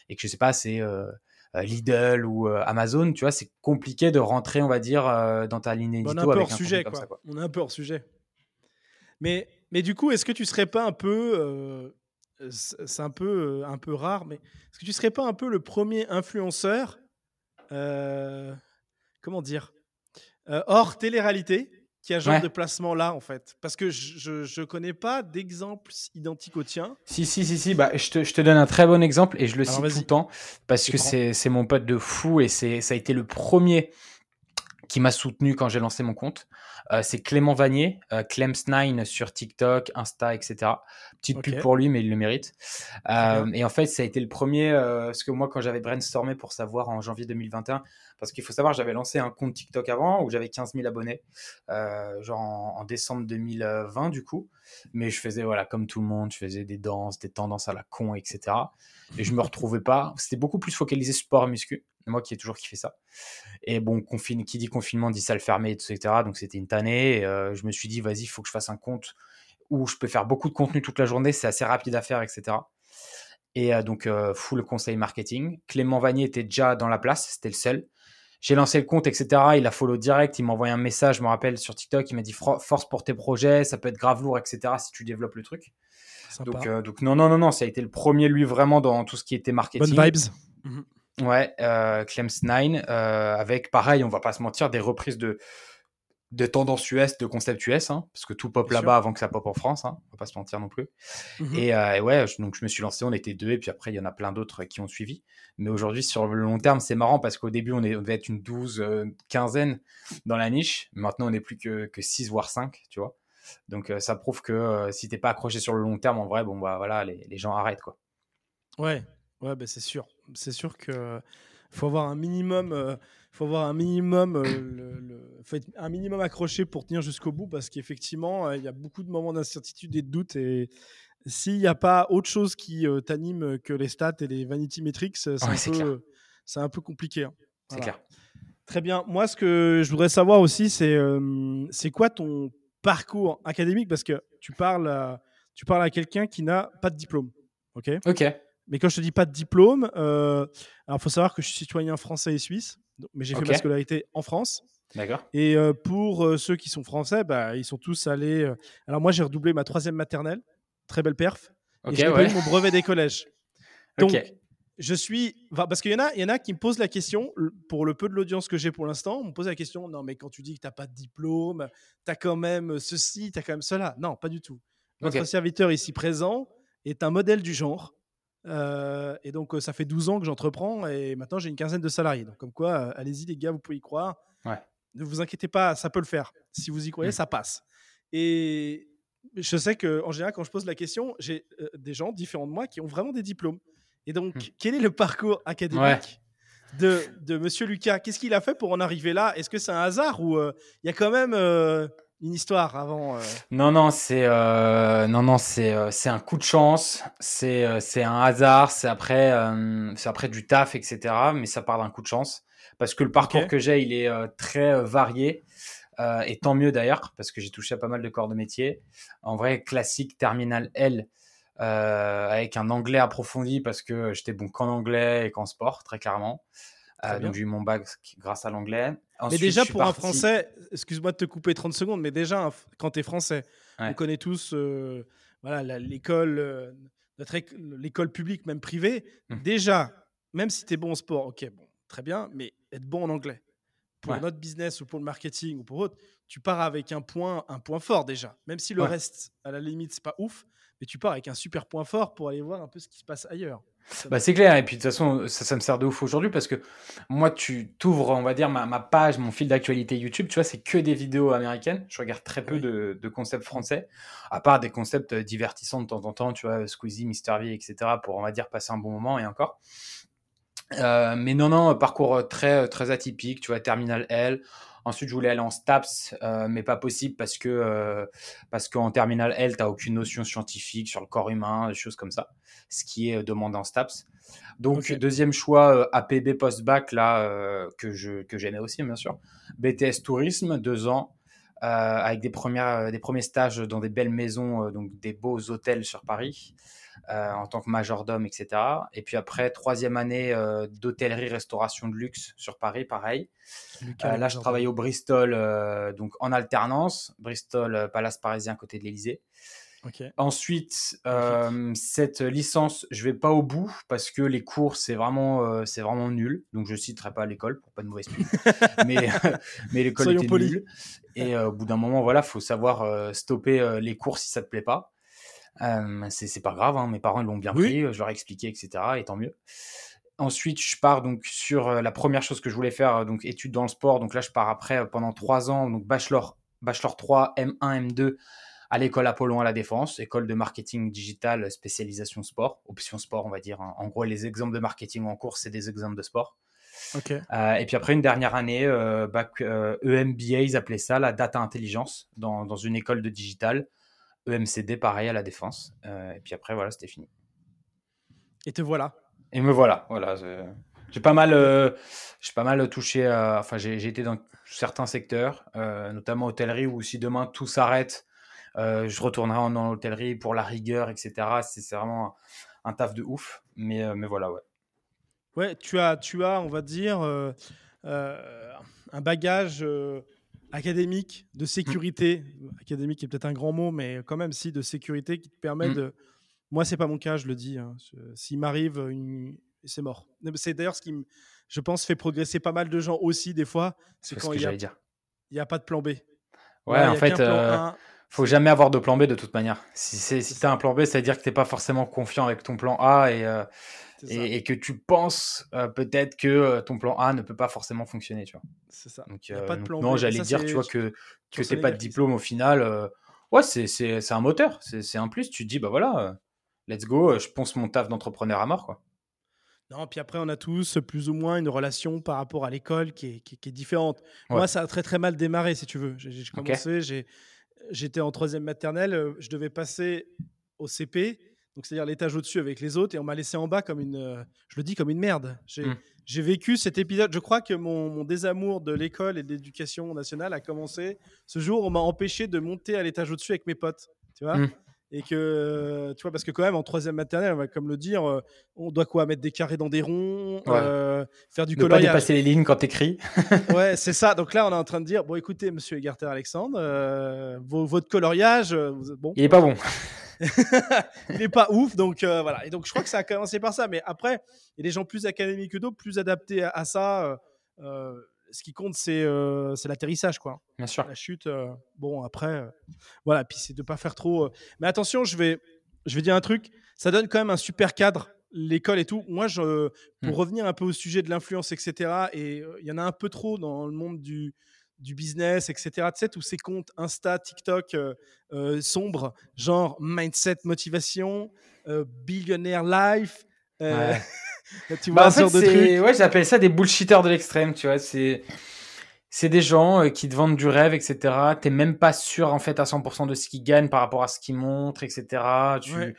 [SPEAKER 2] et que je sais pas, c'est euh, Lidl ou euh, Amazon, tu vois, c'est compliqué de rentrer, on va dire, euh, dans ta ligne édito
[SPEAKER 1] on avec un sujet, quoi. Ça, quoi. On a un peu hors sujet. Mais, mais du coup, est-ce que tu serais pas un peu, c'est un peu, un peu rare, mais est-ce que tu serais pas un peu le premier influenceur, comment dire, hors télé-réalité? Qui a ce genre de placement-là, en fait Parce que je ne connais pas d'exemple identique au tien.
[SPEAKER 2] Si, si, si, si. Bah, je, te, je te donne un très bon exemple et je le cite tout le temps parce que c'est mon pote de fou et ça a été le premier qui m'a soutenu quand j'ai lancé mon compte. Euh, c'est Clément Vanier, euh, Clems9 sur TikTok, Insta, etc. Petite pub pour lui, mais il le mérite. Euh, et en fait, ça a été le premier, parce que moi, quand j'avais brainstormé pour savoir en janvier 2021, parce qu'il faut savoir, j'avais lancé un compte TikTok avant où j'avais 15 000 abonnés, euh, genre en, décembre 2020 du coup. Mais je faisais, voilà, comme tout le monde, je faisais des danses, des tendances à la con, etc. Et je me retrouvais pas. C'était beaucoup plus focalisé sport muscu. Moi qui ai toujours kiffé ça. Et bon, confine, qui dit confinement dit salle fermée, etc. Donc c'était une tannée. Et, euh, je me suis dit, vas-y, il faut que je fasse un compte où je peux faire beaucoup de contenu toute la journée. C'est assez rapide à faire, etc. Et euh, donc, full conseil marketing. Clément Vanier était déjà dans la place, c'était le seul. J'ai lancé le compte, etc. Il a follow direct. Il m'a envoyé un message, je me rappelle, sur TikTok. Il m'a dit force pour tes projets, ça peut être grave lourd, etc. si tu développes le truc. Donc, euh, donc, non, non, non, non, ça a été le premier, lui, vraiment dans tout ce qui était marketing.
[SPEAKER 1] Bonne vibes.
[SPEAKER 2] Ouais, Clems 9, avec pareil, on va pas se mentir, des reprises de, de tendance US, de concept US, hein, parce que tout pop là-bas avant que ça pop en France, hein, on va pas se mentir non plus. Mmh et, ouais, donc je me suis lancé, on était deux, et puis après il y en a plein d'autres qui ont suivi. Mais aujourd'hui, sur le long terme, c'est marrant parce qu'au début, on, est, on devait être une douze, quinzaine dans la niche. Maintenant, on n'est plus que, que 6 voire 5, tu vois. Donc ça prouve que si t'es pas accroché sur le long terme, en vrai, bon bah voilà, les, les gens arrêtent quoi.
[SPEAKER 1] Ouais, ouais, bah, c'est sûr. C'est sûr que faut avoir un minimum, euh, faut avoir un minimum, euh, le, faut être un minimum accroché pour tenir jusqu'au bout parce qu'effectivement, euh, il y a beaucoup de moments d'incertitude et de doute et s'il n'y a pas autre chose qui t'anime que les stats et les vanity metrics, c'est un, peu, un peu compliqué. Hein.
[SPEAKER 2] C'est clair.
[SPEAKER 1] Très bien. Moi, ce que je voudrais savoir aussi, c'est c'est quoi ton parcours académique? Parce que tu parles, tu parles à quelqu'un qui n'a pas de diplôme. Ok?
[SPEAKER 2] Ok.
[SPEAKER 1] Mais quand je te dis pas de diplôme, euh, alors faut savoir que je suis citoyen français et suisse, mais j'ai fait ma scolarité en France.
[SPEAKER 2] D'accord.
[SPEAKER 1] Et euh, pour euh, ceux qui sont français, bah, ils sont tous allés. Euh, alors moi, j'ai redoublé ma troisième maternelle, très belle perf. et j'ai ouais. mon brevet des collèges. Donc, je suis. Parce qu'il y, en a, il y en a qui me posent la question, pour le peu de l'audience que j'ai pour l'instant, on me pose la question non, mais quand tu dis que tu n'as pas de diplôme, tu as quand même ceci, tu as quand même cela. Non, pas du tout. Notre serviteur ici présent est un modèle du genre. Euh, et donc, euh, ça fait 12 ans que j'entreprends et maintenant j'ai une quinzaine de salariés. Donc, comme quoi, euh, allez-y les gars, vous pouvez y croire. Ne vous inquiétez pas, ça peut le faire. Si vous y croyez, mmh. ça passe. Et je sais qu'en général, quand je pose la question, j'ai des gens différents de moi qui ont vraiment des diplômes. Et donc, mmh. quel est le parcours académique de, de Monsieur Lucas? Qu'est-ce qu'il a fait pour en arriver là? Est-ce que c'est un hasard ou il y a quand même une histoire avant. Euh.
[SPEAKER 2] Non, non, c'est euh, non, non, c'est euh, c'est un coup de chance, c'est c'est un hasard, c'est après c'est après du taf, etc. Mais ça part d'un coup de chance parce que le parcours que j'ai, il est très varié. et tant mieux d'ailleurs, parce que j'ai touché à pas mal de corps de métier. En vrai, classique, terminal L, avec un anglais approfondi, parce que j'étais bon qu'en anglais et qu'en sport, très clairement. Euh, donc j'ai eu mon bac grâce à l'anglais.
[SPEAKER 1] mais déjà pour un Français, excuse-moi de te couper 30 secondes, mais déjà quand tu es Français, on connaît tous euh, voilà l'école, euh, l'école publique même privée. Mmh. Déjà, même si tu es bon au sport, ok, bon, très bien, mais être bon en anglais pour notre business ou pour le marketing ou pour autre, tu pars avec un point, un point fort déjà. Même si le reste, à la limite, c'est pas ouf, mais tu pars avec un super point fort pour aller voir un peu ce qui se passe ailleurs.
[SPEAKER 2] Bah, c'est clair, et puis de toute façon, ça, ça me sert de ouf aujourd'hui parce que moi, tu t'ouvres, on va dire, ma, ma page, mon fil d'actualité YouTube, tu vois, c'est que des vidéos américaines. Je regarde très peu de, de, concepts français, à part des concepts euh, divertissants de temps en temps, tu vois, Squeezie, Mister V, etc., pour, on va dire, passer un bon moment et encore. Euh, mais non, non, parcours très, très atypique, tu vois, Terminal L. Ensuite, je voulais aller en STAPS, euh, mais pas possible parce que euh, parce qu'en terminale L, tu n'as aucune notion scientifique sur le corps humain, des choses comme ça, ce qui est demandé en STAPS. Donc, deuxième choix, euh, APB post-bac, là, que j'aimais aussi, bien sûr. BTS Tourisme, deux ans, avec des, premières, des premiers stages dans des belles maisons, donc des beaux hôtels sur Paris. Euh, en tant que majordome, etc. Et puis après, troisième année euh, d'hôtellerie-restauration de luxe sur Paris, pareil. Euh, là, je travaille au Bristol, donc en alternance. Bristol, Palace Parisien, côté de l'Elysée. Ensuite, cette licence, je vais pas au bout parce que les cours, c'est vraiment, c'est vraiment nul. Donc, je citerai pas l'école pour pas de mauvaise pub. mais mais l'école était nulle. Et au bout d'un moment, voilà, faut savoir stopper les cours si ça te plaît pas. Euh, c'est pas grave, hein, mes parents l'ont bien pris, je leur ai expliqué, etc. Et tant mieux. Ensuite, je pars donc sur la première chose que je voulais faire, donc études dans le sport. Donc là, je pars après pendant trois ans, donc bachelor, bachelor 3, M1, M2 à l'école Apollon à la Défense, école de marketing digital, spécialisation sport, option sport, on va dire. Hein. En gros, les exemples de marketing en cours, c'est des exemples de sport. Euh, et puis après une dernière année, euh, bac, EMBA, ils appelaient ça la data intelligence dans, dans une école de digital. EMCD, pareil à la défense. Euh, et puis après, voilà, c'était fini.
[SPEAKER 1] Et te voilà.
[SPEAKER 2] Et me voilà. Voilà. J'ai pas mal, euh, j'ai pas mal touché. enfin, j'ai été dans certains secteurs, euh, notamment hôtellerie, où si demain tout s'arrête, je retournerai en, hôtellerie pour la rigueur, etc. C'est vraiment un, taf de ouf. Mais, mais voilà, ouais.
[SPEAKER 1] Ouais, tu as, tu as, on va dire, un bagage académique, de sécurité, académique est peut-être un grand mot, mais quand même si de sécurité qui te permet mmh. de. Moi, c'est pas mon cas, je le dis. Hein. S'il m'arrive une c'est mort. C'est d'ailleurs ce qui, je pense, fait progresser pas mal de gens aussi des fois. C'est quand il n'y a, y a pas de plan B.
[SPEAKER 2] Ouais, en fait, euh, faut jamais avoir de plan B de toute manière. Si, si tu as un plan B, ça veut dire que tu n'es pas forcément confiant avec ton plan A et, euh, et, que tu penses euh, peut-être que euh, ton plan A ne peut pas forcément fonctionner. Tu vois.
[SPEAKER 1] C'est ça.
[SPEAKER 2] Donc, pas de plan non, j'allais dire, tu vois, que, que tu pas de diplôme au final. ouais, c'est un moteur, c'est un plus. Tu te dis, bah voilà, let's go, je ponce mon taf d'entrepreneur à mort. quoi.
[SPEAKER 1] Non, puis après, on a tous plus ou moins une relation par rapport à l'école qui est, qui, est, différente. Moi, ça a très très mal démarré, si tu veux. J'ai commencé, j'étais en troisième maternelle, euh, je devais passer au CP, donc c'est-à-dire l'étage au-dessus avec les autres, et on m'a laissé en bas comme une, euh, je le dis comme une merde. J'ai mmh. vécu cet épisode. Je crois que mon, mon désamour de l'école et de l'éducation nationale a commencé ce jour. où On m'a empêché de monter à l'étage au-dessus avec mes potes. Tu vois. Mmh et que tu vois parce que quand même en troisième maternelle on va comme le dire euh, on doit quoi mettre des carrés dans des ronds euh, faire du ne coloriage
[SPEAKER 2] pas dépasser les lignes quand t'écris
[SPEAKER 1] ouais c'est ça donc là on est en train de dire bon écoutez monsieur Egarter Alexandre euh, votre coloriage bon
[SPEAKER 2] il est pas bon
[SPEAKER 1] il est pas ouf donc voilà et donc je crois que ça a commencé par ça mais après il y a des gens plus académiques que d'autres plus adaptés à, à ça ce qui compte, euh, c'est l'atterrissage, quoi.
[SPEAKER 2] Bien sûr.
[SPEAKER 1] La chute, euh, bon, après, euh, voilà, puis c'est de pas faire trop. Mais attention, je vais, je vais dire un truc, ça donne quand même un super cadre, l'école et tout. Moi, je, pour hmm. revenir un peu au sujet de l'influence, etc., et il y en a un peu trop dans le monde du, du business, etc., tu sais, tous ces comptes Insta, TikTok sombres, genre mindset, motivation, billionaire life.
[SPEAKER 2] tu vois, bah, de Ouais, j'appelle ça des bullshitters de l'extrême, tu vois. C'est, c'est des gens euh, qui te vendent du rêve, etc. T'es même pas sûr, en fait, à 100% de ce qu'ils gagnent par rapport à ce qu'ils montrent, etc. Tu,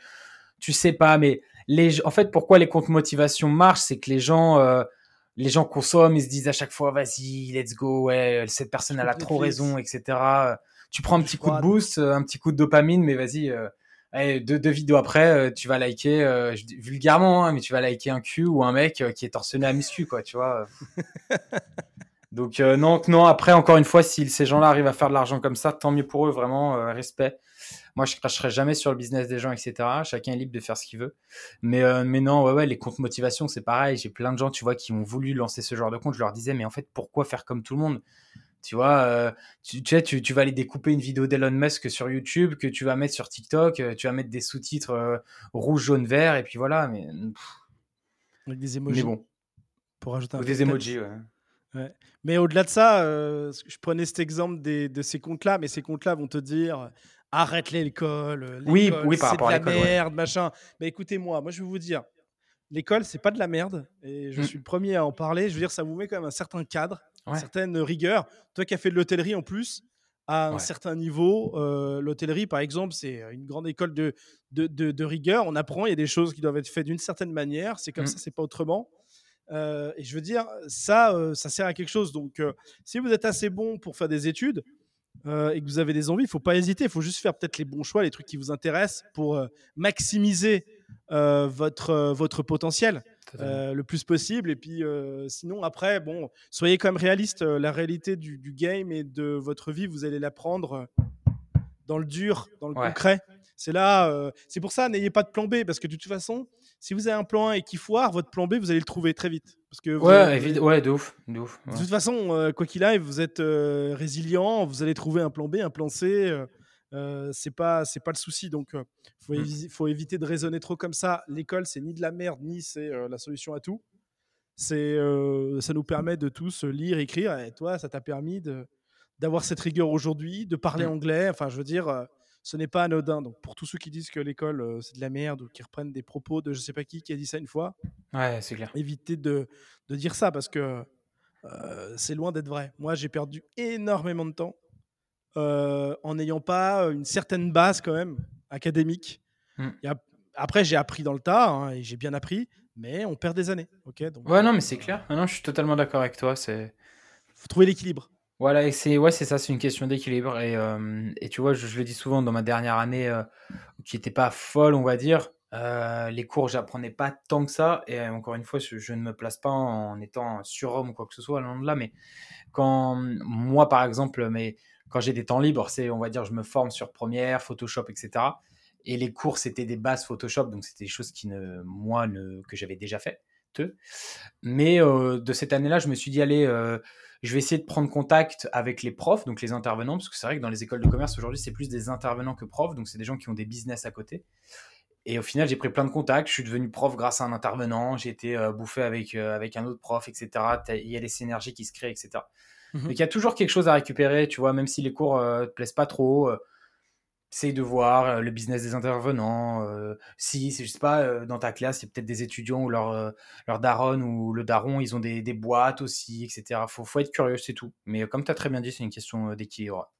[SPEAKER 2] tu sais pas, mais les, en fait, pourquoi les comptes motivation marchent, c'est que les gens, euh, les gens consomment, ils se disent à chaque fois, vas-y, let's go, ouais, cette personne, elle a trop raison, etc. Tu prends un petit coup de boost, un petit coup de dopamine, mais vas-y, euh, deux, vidéos après, euh, tu vas liker, euh, vulgairement, hein, mais tu vas liker un cul ou un mec euh, qui est torsionné à muscu, quoi, tu vois. Donc non, non. Après, encore une fois, si ces gens-là arrivent à faire de l'argent comme ça, tant mieux pour eux, vraiment respect. Moi, je cracherai jamais sur le business des gens, etc. Chacun est libre de faire ce qu'il veut. Mais, mais non, ouais, ouais, les comptes motivation, c'est pareil. J'ai plein de gens, tu vois, qui ont voulu lancer ce genre de compte. Je leur disais, mais en fait, pourquoi faire comme tout le monde? Tu vois, euh, tu, tu, tu, vas aller découper une vidéo d'Elon Musk sur YouTube, que tu vas mettre sur TikTok, euh, tu vas mettre des sous-titres euh, rouge, jaune, vert, et puis voilà. Mais,
[SPEAKER 1] Avec des emojis.
[SPEAKER 2] Mais bon.
[SPEAKER 1] Pour rajouter un
[SPEAKER 2] des emojis, ouais.
[SPEAKER 1] ouais. Mais au-delà de ça, je prenais cet exemple des, de ces comptes-là, mais ces comptes-là vont te dire arrête l'école,
[SPEAKER 2] oui, oui, par rapport
[SPEAKER 1] de
[SPEAKER 2] la
[SPEAKER 1] merde, machin. Mais écoutez-moi, moi je vais vous dire, l'école c'est pas de la merde, et je mm. suis le premier à en parler. Je veux dire, ça vous met quand même un certain cadre certaine rigueur. Toi qui as fait de l'hôtellerie en plus, à un certain niveau, euh, l'hôtellerie, par exemple, c'est une grande école de, de, de, rigueur. On apprend, il y a des choses qui doivent être faites d'une certaine manière. C'est comme mmh. ça, c'est pas autrement. Euh, et je veux dire, ça, euh, ça sert à quelque chose. Donc, si vous êtes assez bon pour faire des études et que vous avez des envies, il faut pas hésiter. Il faut juste faire peut-être les bons choix, les trucs qui vous intéressent pour maximiser votre, votre potentiel. Euh, le plus possible. Et puis, euh, sinon, après, bon, soyez quand même réaliste. Euh, la réalité du, game et de votre vie, vous allez la prendre dans le dur, dans le concret. C'est là, c'est pour ça, n'ayez pas de plan B, parce que de toute façon, si vous avez un plan A et qui foire, votre plan B, vous allez le trouver très vite. Parce que
[SPEAKER 2] ouais, ouais, de ouf. De, ouf,
[SPEAKER 1] de toute façon, quoi qu'il arrive, vous êtes résilient, vous allez trouver un plan B, un plan C. Euh, c'est pas c'est pas le souci donc il faut, mmh. faut, éviter de raisonner trop comme ça l'école c'est ni de la merde ni c'est la solution à tout c'est ça nous permet de tous lire écrire et toi ça t'a permis de d'avoir cette rigueur aujourd'hui de parler mmh. anglais enfin je veux dire ce n'est pas anodin donc pour tous ceux qui disent que l'école c'est de la merde ou qui reprennent des propos de je sais pas qui qui a dit ça une fois
[SPEAKER 2] ouais c'est clair
[SPEAKER 1] évitez de, de dire ça parce que c'est loin d'être vrai moi j'ai perdu énormément de temps euh, en n'ayant pas une certaine base quand même académique. Hmm. après, j'ai appris dans le tas hein, et j'ai bien appris, mais on perd des années. Ok?
[SPEAKER 2] Donc, ouais, non, mais c'est clair. Non, je suis totalement d'accord avec toi. C'est
[SPEAKER 1] faut trouver l'équilibre.
[SPEAKER 2] Voilà, c'est ouais, ça, c'est une question d'équilibre. Et, euh, et, tu vois, je, le dis souvent dans ma dernière année, euh, qui n'était pas folle, on va dire. les cours, j'apprenais pas tant que ça. Et encore une fois, je, ne me place pas en étant surhomme ou quoi que ce soit, là. Mais quand moi, par exemple, mais quand j'ai des temps libres, c'est, on va dire, je me forme sur Premiere, Photoshop, etc. Et les cours, c'était des bases Photoshop, donc c'était des choses qui ne, moi, ne, que j'avais déjà fait. Mais de cette année-là, je me suis dit, allez, je vais essayer de prendre contact avec les profs, donc les intervenants, parce que c'est vrai que dans les écoles de commerce aujourd'hui, c'est plus des intervenants que profs, donc c'est des gens qui ont des business à côté. Et au final, j'ai pris plein de contacts. Je suis devenu prof grâce à un intervenant. J'ai été euh, bouffé avec, euh, avec un autre prof, etc. Il y a des synergies qui se créent, etc. Mmh Donc il y a toujours quelque chose à récupérer, tu vois, même si les cours ne te plaisent pas trop. Essaye de voir le business des intervenants. si, je sais pas, dans ta classe, il y a peut-être des étudiants ou leur, leur daron ou le daron, ils ont des, des boîtes aussi, etc. Faut, faut être curieux, c'est tout. Mais comme tu as très bien dit, c'est une question d'équilibre.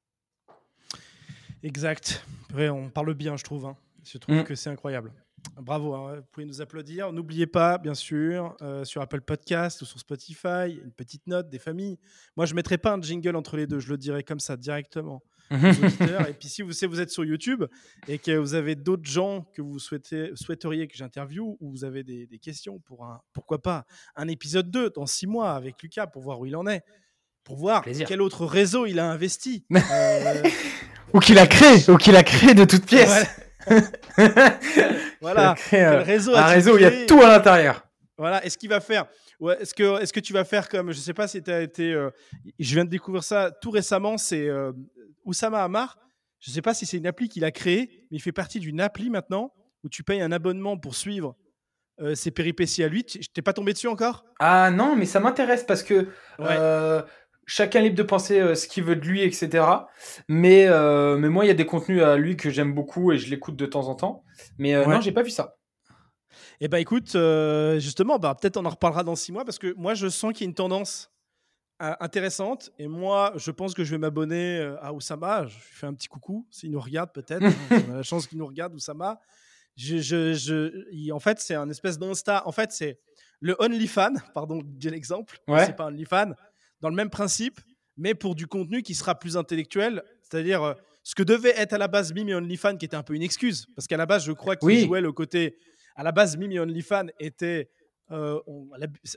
[SPEAKER 1] Exact. Après, on parle bien, je trouve. Hein. Je trouve mm. que c'est incroyable. Bravo, hein. vous pouvez nous applaudir. N'oubliez pas, bien sûr, euh, sur Apple Podcast ou sur Spotify, une petite note des familles. Moi, je ne mettrai pas un jingle entre les deux, je le dirai comme ça directement. Et puis si vous, vous êtes sur YouTube et que vous avez d'autres gens que vous souhaitez, souhaiteriez que j'interviewe ou vous avez des, questions pour un, pourquoi pas, un épisode 2 dans six mois avec Lucas pour voir où il en est, pour voir quel autre réseau il a investi. Euh,
[SPEAKER 2] ou qu'il a créé, ou qu'il a créé de toutes pièces.
[SPEAKER 1] voilà.
[SPEAKER 2] un, réseau, un réseau où il y a tout à l'intérieur.
[SPEAKER 1] Voilà. Est-ce qu'il va faire ouais, Est-ce que, est que tu vas faire comme je sais pas si tu as été. Euh, je viens de découvrir ça tout récemment. C'est euh, Oussama Amar. Je sais pas si c'est une appli qu'il a créée, mais il fait partie d'une appli maintenant où tu payes un abonnement pour suivre euh, ses péripéties à lui. Je t'ai pas tombé dessus encore?
[SPEAKER 2] Ah non, mais ça m'intéresse parce que chacun libre de penser euh, ce qu'il veut de lui, etc. Mais, euh, mais moi, il y a des contenus à lui que j'aime beaucoup et je l'écoute de temps en temps. Mais euh, non, j'ai pas vu ça.
[SPEAKER 1] Eh ben écoute, justement, bah, peut-être on en reparlera dans six mois parce que moi, je sens qu'il y a une tendance intéressante. Et moi, je pense que je vais m'abonner à Oussama. Je lui fais un petit coucou, s'il nous regarde peut-être. Hein, on a la chance qu'il nous regarde, Oussama. Je, je, je, en fait, c'est un espèce d'Insta. En fait, c'est le OnlyFan, pardon, j'ai l'exemple. Ouais. C'est pas OnlyFan dans le même principe, mais pour du contenu qui sera plus intellectuel, c'est-à-dire euh, ce que devait être à la base Mimi OnlyFans, qui était un peu une excuse, parce qu'à la base, je crois qu'il jouait le côté. À la base, Mimi OnlyFans était. Euh,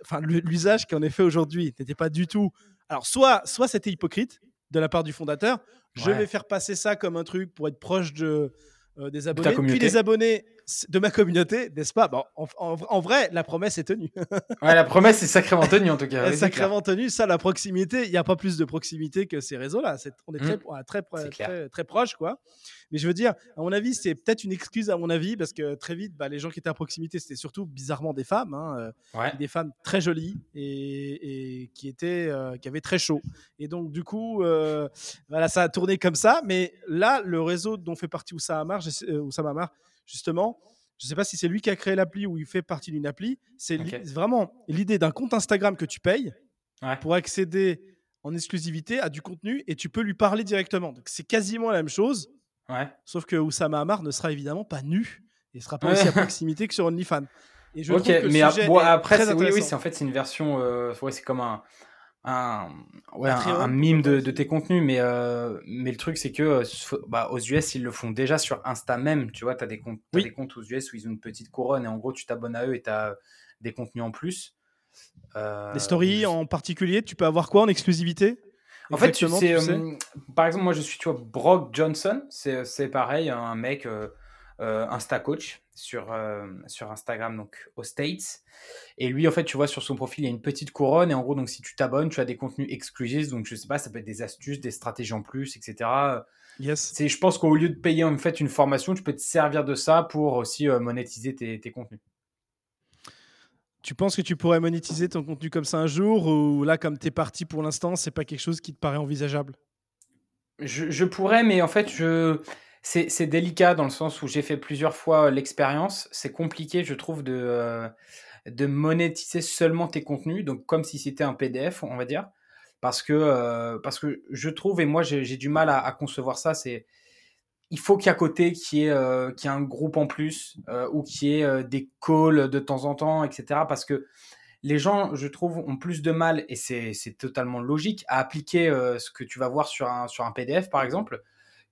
[SPEAKER 1] enfin, l'usage qui en est fait aujourd'hui n'était pas du tout. Alors, soit, soit c'était hypocrite de la part du fondateur, je vais faire passer ça comme un truc pour être proche de, euh, des abonnés. Puis les abonnés de ma communauté, n'est-ce pas? Bon, en, vrai, la promesse est tenue.
[SPEAKER 2] ouais, la promesse est sacrément tenue en tout cas.
[SPEAKER 1] sacrément tenue. Ça, la proximité, il n'y a pas plus de proximité que ces réseaux-là. on est très, mmh. très, très, très, proche, quoi. Mais je veux dire, à mon avis, c'est peut-être une excuse à mon avis parce que très vite, bah, les gens qui étaient à proximité, c'était surtout bizarrement des femmes, hein, euh, des femmes très jolies et, qui étaient, euh, qui avaient très chaud. Et donc du coup, euh, voilà, ça a tourné comme ça. Mais là, le réseau dont fait partie Oussama Amar, justement, je ne sais pas si c'est lui qui a créé l'appli ou il fait partie d'une appli. C'est vraiment l'idée d'un compte Instagram que tu payes pour accéder en exclusivité à du contenu et tu peux lui parler directement. Donc c'est quasiment la même chose. Sauf que Oussama Amar ne sera évidemment pas nu et ne sera pas aussi à proximité que sur OnlyFans.
[SPEAKER 2] Et je mais après, oui, oui, c'est en fait c'est une version, euh, c'est comme un, un, un, mime de, tes contenus, mais, euh, mais le truc c'est que euh, bah, aux US ils le font déjà sur Insta même, tu vois, tu as, des comptes, des comptes aux US où ils ont une petite couronne et en gros tu t'abonnes à eux et tu as des contenus en plus.
[SPEAKER 1] Euh, les stories en particulier, tu peux avoir quoi en exclusivité?
[SPEAKER 2] En fait, tu sais, par exemple, moi je suis, tu vois, Brock Johnson, c'est pareil, un mec Insta coach sur, euh, sur Instagram, donc aux States. Et lui, en fait, tu vois, sur son profil, il y a une petite couronne. Et en gros, donc, si tu t'abonnes, tu as des contenus exclusifs. Donc, je sais pas, ça peut être des astuces, des stratégies en plus, etc.
[SPEAKER 1] Yes.
[SPEAKER 2] Je pense qu'au lieu de payer en fait une formation, tu peux te servir de ça pour aussi euh, monétiser tes, tes, contenus.
[SPEAKER 1] Tu penses que tu pourrais monétiser ton contenu comme ça un jour ou là, comme tu es parti pour l'instant, c'est pas quelque chose qui te paraît envisageable?
[SPEAKER 2] Je, je, pourrais, mais en fait, je c'est délicat dans le sens où j'ai fait plusieurs fois l'expérience. C'est compliqué, je trouve, de, euh, de monétiser seulement tes contenus, donc comme si c'était un PDF, on va dire. Parce que, euh, parce que je trouve, et moi j'ai du mal à, concevoir ça, c'est il faut qu'à côté qu'il y, euh, ait un groupe en plus ou qu'il y ait des calls de temps en temps, etc. Parce que les gens, je trouve, ont plus de mal, et c'est totalement logique, à appliquer ce que tu vas voir sur un, sur un PDF, par exemple,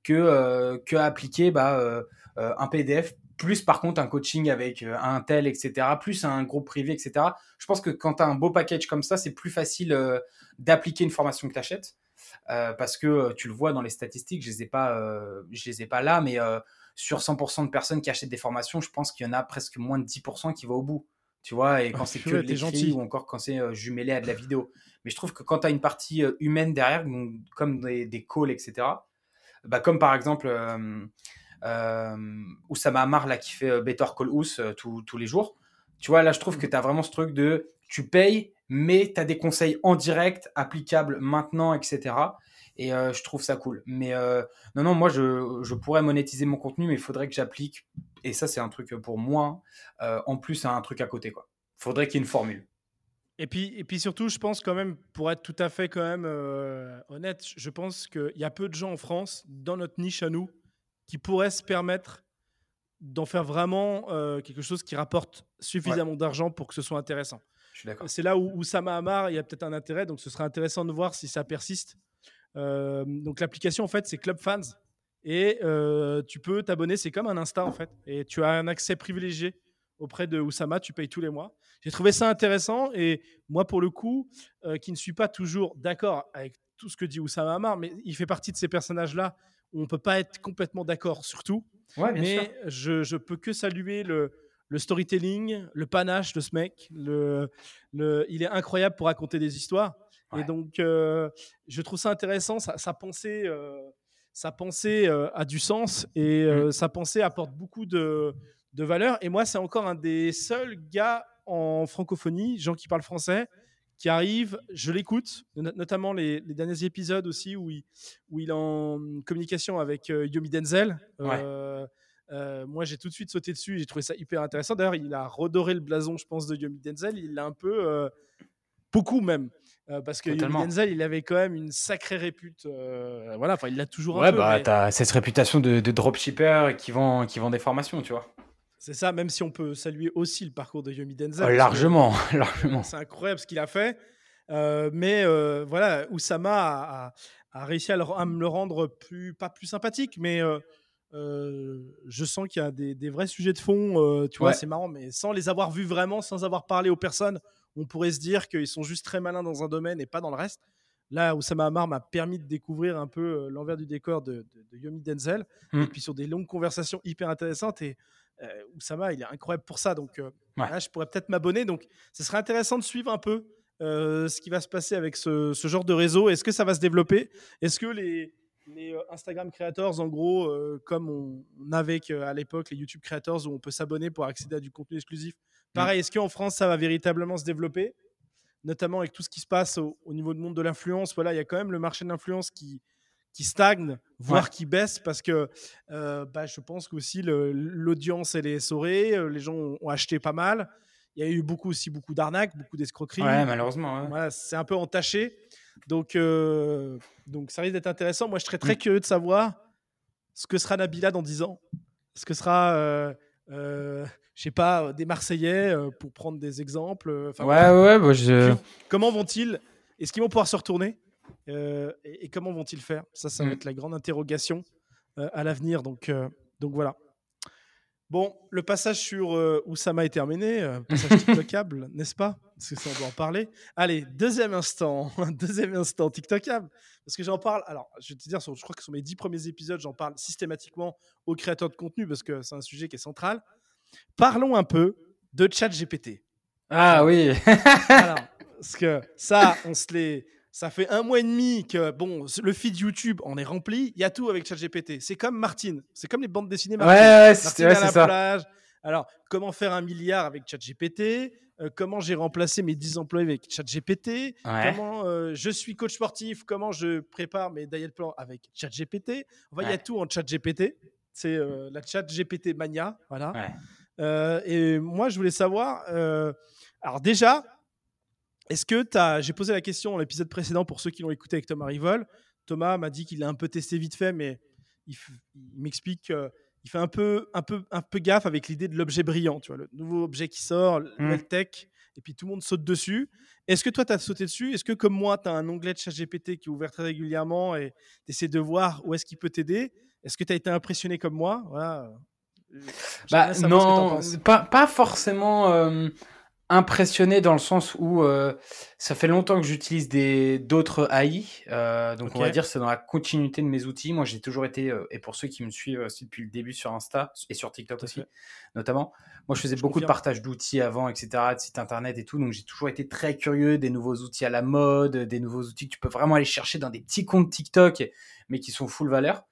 [SPEAKER 2] que, euh, que appliquer bah, euh, euh, un PDF plus par contre un coaching avec un tel, etc., plus un groupe privé, etc. Je pense que quand tu as un beau package comme ça, c'est plus facile d'appliquer une formation que tu achètes. Parce que tu le vois dans les statistiques, je les ai pas, je les ai pas là, mais sur 100% de personnes qui achètent des formations, je pense qu'il y en a presque moins de 10% qui vont au bout. Tu vois, et quand c'est que de gentil ou encore quand c'est jumelé à de la vidéo. Mais je trouve que quand tu as une partie humaine derrière, comme des, des, calls, etc., bah, comme par exemple euh, euh, Oussama Amar là, qui fait Better Call Ous tous les jours, tu vois, là, je trouve que tu as vraiment ce truc de tu payes, mais tu as des conseils en direct, applicables maintenant, etc. Et euh, je trouve ça cool. Mais euh, non, non, moi, je, je, pourrais monétiser mon contenu, mais il faudrait que j'applique. Et ça, c'est un truc pour moi. Euh, en plus, un truc à côté, quoi. Faudrait qu'il y ait une formule.
[SPEAKER 1] Et puis, et puis surtout, je pense quand même, pour être tout à fait quand même honnête, je pense qu'il y a peu de gens en France, dans notre niche à nous, qui pourraient se permettre d'en faire vraiment quelque chose qui rapporte suffisamment d'argent pour que ce soit intéressant. C'est là où, où Sama Amar, il y a peut-être un intérêt, donc ce serait intéressant de voir si ça persiste. Euh, donc l'application, en fait, c'est Club Fans. Et euh, tu peux t'abonner, c'est comme un Insta, en fait. Et tu as un accès privilégié auprès de Oussama, tu payes tous les mois. J'ai trouvé ça intéressant. Et moi, pour le coup, euh, qui ne suis pas toujours d'accord avec tout ce que dit Oussama Amar, mais il fait partie de ces personnages-là où on ne peut pas être complètement d'accord sur tout.
[SPEAKER 2] Ouais,
[SPEAKER 1] mais Je, je peux que saluer le, le storytelling, le panache de ce mec. Le, le, il est incroyable pour raconter des histoires. Et donc, euh, je trouve ça intéressant. Sa, pensée, euh, sa pensée euh, a du sens et mmh. sa pensée apporte beaucoup de, de valeur. Et moi, c'est encore un des seuls gars en francophonie, gens qui parlent français, qui arrive, je l'écoute, notamment les, derniers épisodes aussi où il, où il est en communication avec Yomi Denzel. Euh, moi, j'ai tout de suite sauté dessus. J'ai trouvé ça hyper intéressant. D'ailleurs, il a redoré le blason, je pense, de Yomi Denzel. Il l'a un peu, euh, beaucoup même. Euh, parce que Yomi Denzel, il avait quand même une sacrée répute. voilà, enfin, il l'a toujours
[SPEAKER 2] ouais,
[SPEAKER 1] un peu.
[SPEAKER 2] bah, t'as cette réputation de, dropshipper qui vend, qui vend des formations, tu vois.
[SPEAKER 1] C'est ça, même si on peut saluer aussi le parcours de Yomi Denzel.
[SPEAKER 2] Oh, largement, largement.
[SPEAKER 1] C'est incroyable ce qu'il a fait. mais voilà, Oussama a, a, réussi à, à, me le rendre plus, pas plus sympathique, mais je sens qu'il y a des, vrais sujets de fond. tu vois, c'est marrant, mais sans les avoir vus vraiment, sans avoir parlé aux personnes, on pourrait se dire qu'ils sont juste très malins dans un domaine et pas dans le reste. Là, Oussama Amar m'a permis de découvrir un peu l'envers du décor de, Yomi Denzel, et mmh. puis sur des longues conversations hyper intéressantes. Et Oussama, il est incroyable pour ça. Donc là, je pourrais peut-être m'abonner. Donc, ce serait intéressant de suivre un peu ce qui va se passer avec ce, ce genre de réseau. Est-ce que ça va se développer? Est-ce que les, les euh, Instagram Creators, en gros, euh, comme on, avait à l'époque les YouTube Creators où on peut s'abonner pour accéder à du contenu exclusif. Pareil, mm. est-ce qu'en France, ça va véritablement se développer? Notamment avec tout ce qui se passe au, niveau du monde de l'influence. Voilà, il y a quand même le marché de l'influence qui, qui stagne, voire qui baisse, parce que euh, bah, je pense qu'aussi l'audience, elle est essorée, les gens ont, acheté pas mal. Il y a eu beaucoup aussi beaucoup d'arnaques, beaucoup d'escroqueries.
[SPEAKER 2] Ouais, malheureusement.
[SPEAKER 1] Voilà, c'est un peu entaché. Donc, euh, donc ça risque d'être intéressant. Moi, je serais très mm. curieux de savoir ce que sera Nabila dans 10 ans. Ce que sera, euh, euh, je sais pas, des Marseillais, euh, pour prendre des exemples.
[SPEAKER 2] ouais, ouais, bah, je...
[SPEAKER 1] Comment vont-ils? Est-ce qu'ils vont pouvoir se retourner? Et, comment vont-ils faire? Ça, ça va mm. être la grande interrogation à l'avenir. Donc, donc voilà. Bon, le passage sur euh, Oussama est terminé, euh, passage TikTokable, n'est-ce pas? Parce que ça, on doit en parler. Allez, deuxième instant, deuxième instant TikTokable. Parce que j'en parle, alors je vais te dire, je crois que sur mes dix premiers épisodes, j'en parle systématiquement aux créateurs de contenu parce que c'est un sujet qui est central. Parlons un peu de ChatGPT.
[SPEAKER 2] Ah oui
[SPEAKER 1] Parce que ça, on se l'est ça fait un mois et demi que bon, le feed YouTube en est rempli. Il y a tout avec ChatGPT. C'est comme Martine. C'est comme les bandes dessinées
[SPEAKER 2] Martine. Ouais, ouais, c'est la ça. plage.
[SPEAKER 1] Alors, comment faire un milliard avec ChatGPT? Euh, Comment j'ai remplacé mes 10 employés avec ChatGPT? Comment euh, je suis coach sportif? Comment je prépare mes diet plans avec ChatGPT? Enfin, il y a tout en ChatGPT. C'est euh, la ChatGPT mania. Voilà. et moi, je voulais savoir. alors, déjà, est-ce que tu as. J'ai posé la question dans l'épisode précédent pour ceux qui l'ont écouté avec Thomas Rivol. Thomas m'a dit qu'il a un peu testé vite fait, mais il, m'explique qu'il fait un peu, un, peu, un peu gaffe avec l'idée de l'objet brillant. Tu vois, le nouveau objet qui sort, le mmh. tech, et puis tout le monde saute dessus. Est-ce que toi, tu as sauté dessus? Est-ce que, comme moi, tu as un onglet de ChatGPT qui est ouvert très régulièrement et tu essaies de voir où est-ce qu'il peut t'aider? Est-ce que tu as été impressionné comme moi?
[SPEAKER 2] Voilà. Bah, non, pas, pas forcément. Euh, impressionné dans le sens où euh, ça fait longtemps que j'utilise des d'autres AI. Euh, donc on va dire c'est dans la continuité de mes outils. Moi j'ai toujours été euh, et pour ceux qui me suivent aussi depuis le début sur Insta et sur TikTok aussi notamment. Moi je faisais beaucoup de partage d'outils avant etc de sites internet et tout donc j'ai toujours été très curieux des nouveaux outils à la mode, des nouveaux outils que tu peux vraiment aller chercher dans des petits comptes TikTok mais qui sont full valeur.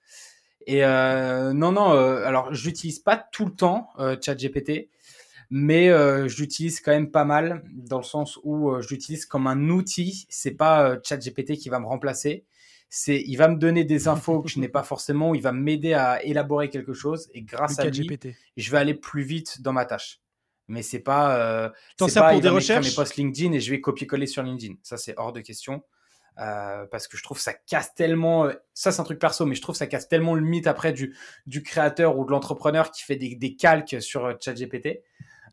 [SPEAKER 2] Et non non alors je l'utilise pas tout le temps ChatGPT mais euh, je l'utilise quand même pas mal dans le sens où euh, je l'utilise comme un outil. C'est pas euh, ChatGPT qui va me remplacer. C'est, il va me donner des infos que je n'ai pas forcément. Il va m'aider à élaborer quelque chose et grâce à lui, je vais aller plus vite dans ma tâche. Mais c'est pas,
[SPEAKER 1] c'est pas pour des recherches.
[SPEAKER 2] mes posts LinkedIn et je vais copier-coller sur LinkedIn. Ça c'est hors de question. parce que je trouve ça casse tellement. ça, c'est un truc perso, mais je trouve ça casse tellement le mythe après du, du créateur ou de l'entrepreneur qui fait des, des calques sur ChatGPT.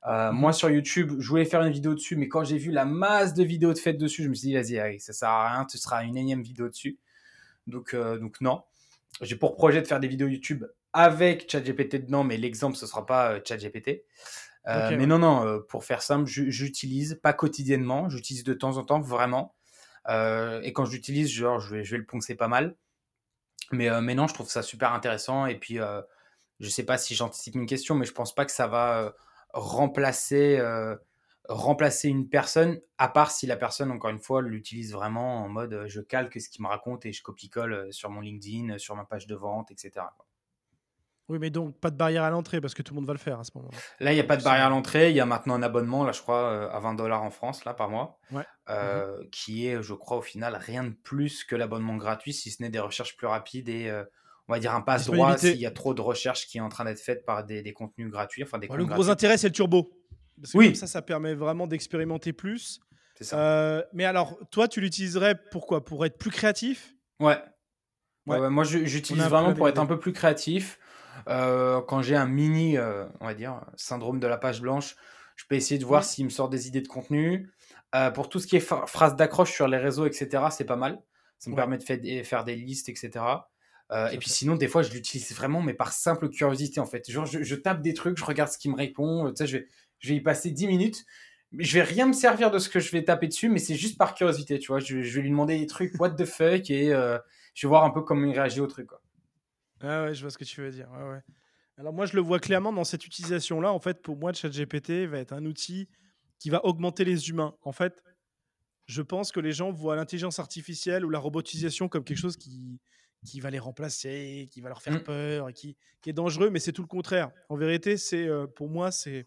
[SPEAKER 2] Euh, moi sur YouTube, je voulais faire une vidéo dessus, mais quand j'ai vu la masse de vidéos de faites dessus, je me suis dit vas-y, ça sert à rien, ce sera une énième vidéo dessus. Donc, euh, donc non. J'ai pour projet de faire des vidéos YouTube avec ChatGPT dedans, mais l'exemple ce sera pas euh, ChatGPT. mais non, non, pour faire simple, j'utilise pas quotidiennement, j'utilise de temps en temps vraiment. et quand j'utilise, genre, je vais, je vais le poncer pas mal. Mais, mais non, je trouve ça super intéressant. Et puis, je sais pas si j'anticipe une question, mais je pense pas que ça va remplacer, euh, remplacer une personne, à part si la personne, encore une fois, l'utilise vraiment en mode euh, je calque ce qu'il me raconte et je copie-colle euh, sur mon LinkedIn, sur ma page de vente, etc.
[SPEAKER 1] Oui, mais donc pas de barrière à l'entrée parce que tout le monde va le faire à ce moment-là.
[SPEAKER 2] Là, il n'y a pas de barrière à l'entrée. Il y a maintenant un abonnement, là, je crois, à 20 dollars en France, là, par mois,
[SPEAKER 1] ouais.
[SPEAKER 2] Mhm. qui est, je crois, au final, rien de plus que l'abonnement gratuit, si ce n'est des recherches plus rapides et on va dire un passe droit s'il y a trop de recherches qui est en train d'être faite par des, contenus gratuits. Enfin, des
[SPEAKER 1] le gros intérêt, c'est le turbo. oui. ça, ça permet vraiment d'expérimenter plus. C'est ça. Euh, mais alors, toi, tu l'utiliserais pourquoi Pour être plus créatif?
[SPEAKER 2] Ouais. ouais. moi, j'utilise vraiment pour être un peu plus créatif. Euh, quand j'ai un mini, euh, on va dire, syndrome de la page blanche, je peux essayer de voir s'il me sort des idées de contenu. pour tout ce qui est phrases d'accroche sur les réseaux, etc., c'est pas mal. Ça me permet de faire des listes, etc. Euh, et puis sinon, des fois, je l'utilise vraiment, mais par simple curiosité, en fait. Genre, je, tape des trucs, je regarde ce qu'il me répond. Tu sais, je vais, je vais y passer 10 minutes. Mais je vais rien me servir de ce que je vais taper dessus, mais c'est juste par curiosité, tu vois. Je, vais lui demander des trucs, what the fuck, et euh, je vais voir un peu comment il réagit au truc, quoi.
[SPEAKER 1] Ah ouais, je vois ce que tu veux dire. Ouais, ouais. Alors moi, je le vois clairement dans cette utilisation-là. En fait, pour moi, ChatGPT va être un outil qui va augmenter les humains. En fait, je pense que les gens voient l'intelligence artificielle ou la robotisation comme quelque chose qui, qui va les remplacer, qui va leur faire mmh. peur, qui, qui est dangereux, mais c'est tout le contraire. En vérité, c'est euh, pour moi, c'est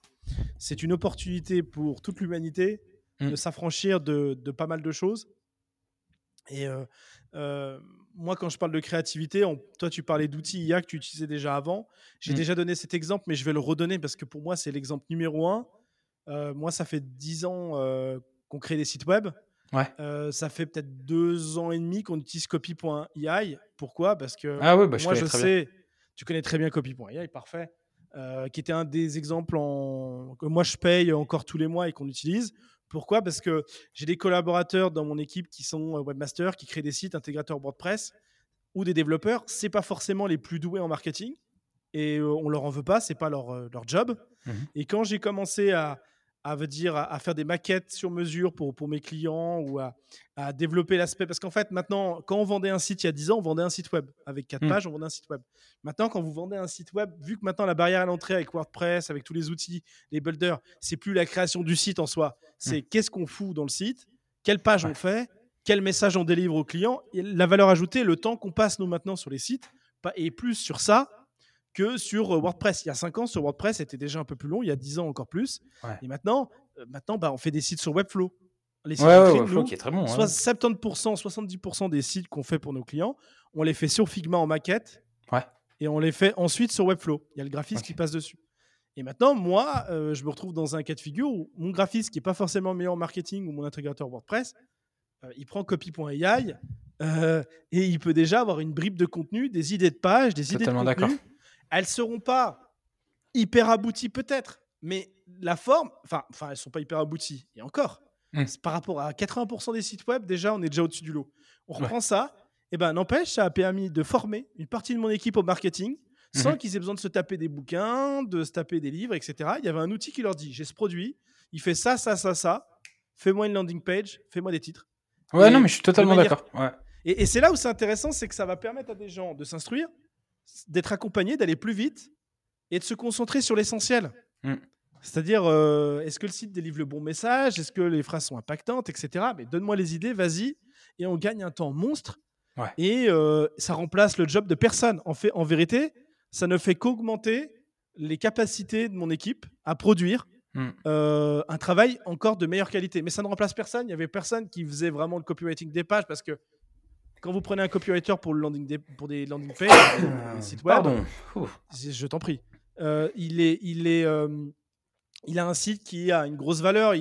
[SPEAKER 1] c'est une opportunité pour toute l'humanité de mmh. s'affranchir de, de, pas mal de choses. Et euh, euh, moi, quand je parle de créativité, toi, tu parlais d'outils IA que tu utilisais déjà avant. J'ai mmh. déjà donné cet exemple, mais je vais le redonner parce que pour moi, c'est l'exemple numéro un. moi, ça fait dix ans qu'on crée des sites web.
[SPEAKER 2] Ouais.
[SPEAKER 1] Euh, ça fait peut-être deux ans et demi qu'on utilise copy.ai. Pourquoi? Parce que
[SPEAKER 2] ah bah,
[SPEAKER 1] moi, je sais, tu connais très bien copy.ai, parfait. Euh, qui était un des exemples en... que moi je paye encore tous les mois et qu'on utilise. Pourquoi? Parce que j'ai des collaborateurs dans mon équipe qui sont euh, webmasters, qui créent des sites, intégrateurs WordPress ou des développeurs. C'est pas forcément les plus doués en marketing et on leur en veut pas, c'est pas leur, leur job. Mmh et quand j'ai commencé à, à, veut dire, à, faire des maquettes sur mesure pour, pour mes clients ou à, à développer l'aspect. Parce qu'en fait, maintenant, quand on vendait un site il y a 10 ans, on vendait un site web. Avec 4 mmh. pages, on vendait un site web. Maintenant, quand vous vendez un site web, vu que maintenant la barrière à l'entrée avec WordPress, avec tous les outils, les builders, c'est plus la création du site en soi. C'est mmh. qu'est-ce qu'on fout dans le site, quelle page on fait, quel message on délivre au client, et la valeur ajoutée, le temps qu'on passe nous maintenant sur les sites, et plus sur ça que sur euh, WordPress. Il y a 5 ans, sur WordPress, c'était déjà un peu plus long. Il y a 10 ans, encore plus. Et maintenant, euh, maintenant bah, on fait des sites sur Webflow.
[SPEAKER 2] Les sites Webflow qui est très bon.
[SPEAKER 1] Soit 70%, 70% des sites qu'on fait pour nos clients, on les fait sur Figma en maquette. Et on les fait ensuite sur Webflow. Il y a le graphiste qui passe dessus. Et maintenant, moi, euh, je me retrouve dans un cas de figure où mon graphiste, qui n'est pas forcément meilleur en marketing, ou mon intégrateur WordPress, il prend copy.ai et il peut déjà avoir une bribe de contenu, des idées de page, des idées de contenu elles seront pas hyper abouties peut-être, mais la forme, enfin, enfin, elles sont pas hyper abouties. Et encore, mmh. par rapport à 80% des sites web, déjà, on est déjà au-dessus du lot. On reprend ça, et ben n'empêche, ça a permis de former une partie de mon équipe au marketing, sans
[SPEAKER 2] Mhm.
[SPEAKER 1] qu'ils aient besoin de se taper des bouquins, de se taper des livres, etc. Il y avait un outil qui leur dit j'ai ce produit, il fait ça, ça, ça, ça. Fais-moi une landing page, fais-moi des titres.
[SPEAKER 2] Ouais,
[SPEAKER 1] Et
[SPEAKER 2] non, mais je suis totalement
[SPEAKER 1] manière-
[SPEAKER 2] d'accord. Ouais.
[SPEAKER 1] Et, et c'est là où c'est intéressant, c'est que ça va permettre à des gens de s'instruire, d'être accompagnés, d'aller plus vite et de se concentrer sur l'essentiel.
[SPEAKER 2] Mm.
[SPEAKER 1] C'est-à-dire, euh, est-ce que le site délivre le bon message? Est-ce que les phrases sont impactantes, etc. Mais donne-moi les idées, vas-y. Et on gagne un temps monstre.
[SPEAKER 2] Ouais.
[SPEAKER 1] Et euh, ça remplace le job de personne. En, fait, en vérité, ça ne fait qu'augmenter les capacités de mon équipe à produire
[SPEAKER 2] Mm.
[SPEAKER 1] euh, un travail encore de meilleure qualité. Mais ça ne remplace personne. Il y avait personne qui faisait vraiment le copywriting des pages parce que quand vous prenez un copywriter pour, le landing des, pour des landing pages, des sites web,
[SPEAKER 2] Pardon.
[SPEAKER 1] Je t'en prie, euh, il, est, il, est, euh, il a un site qui a une grosse valeur.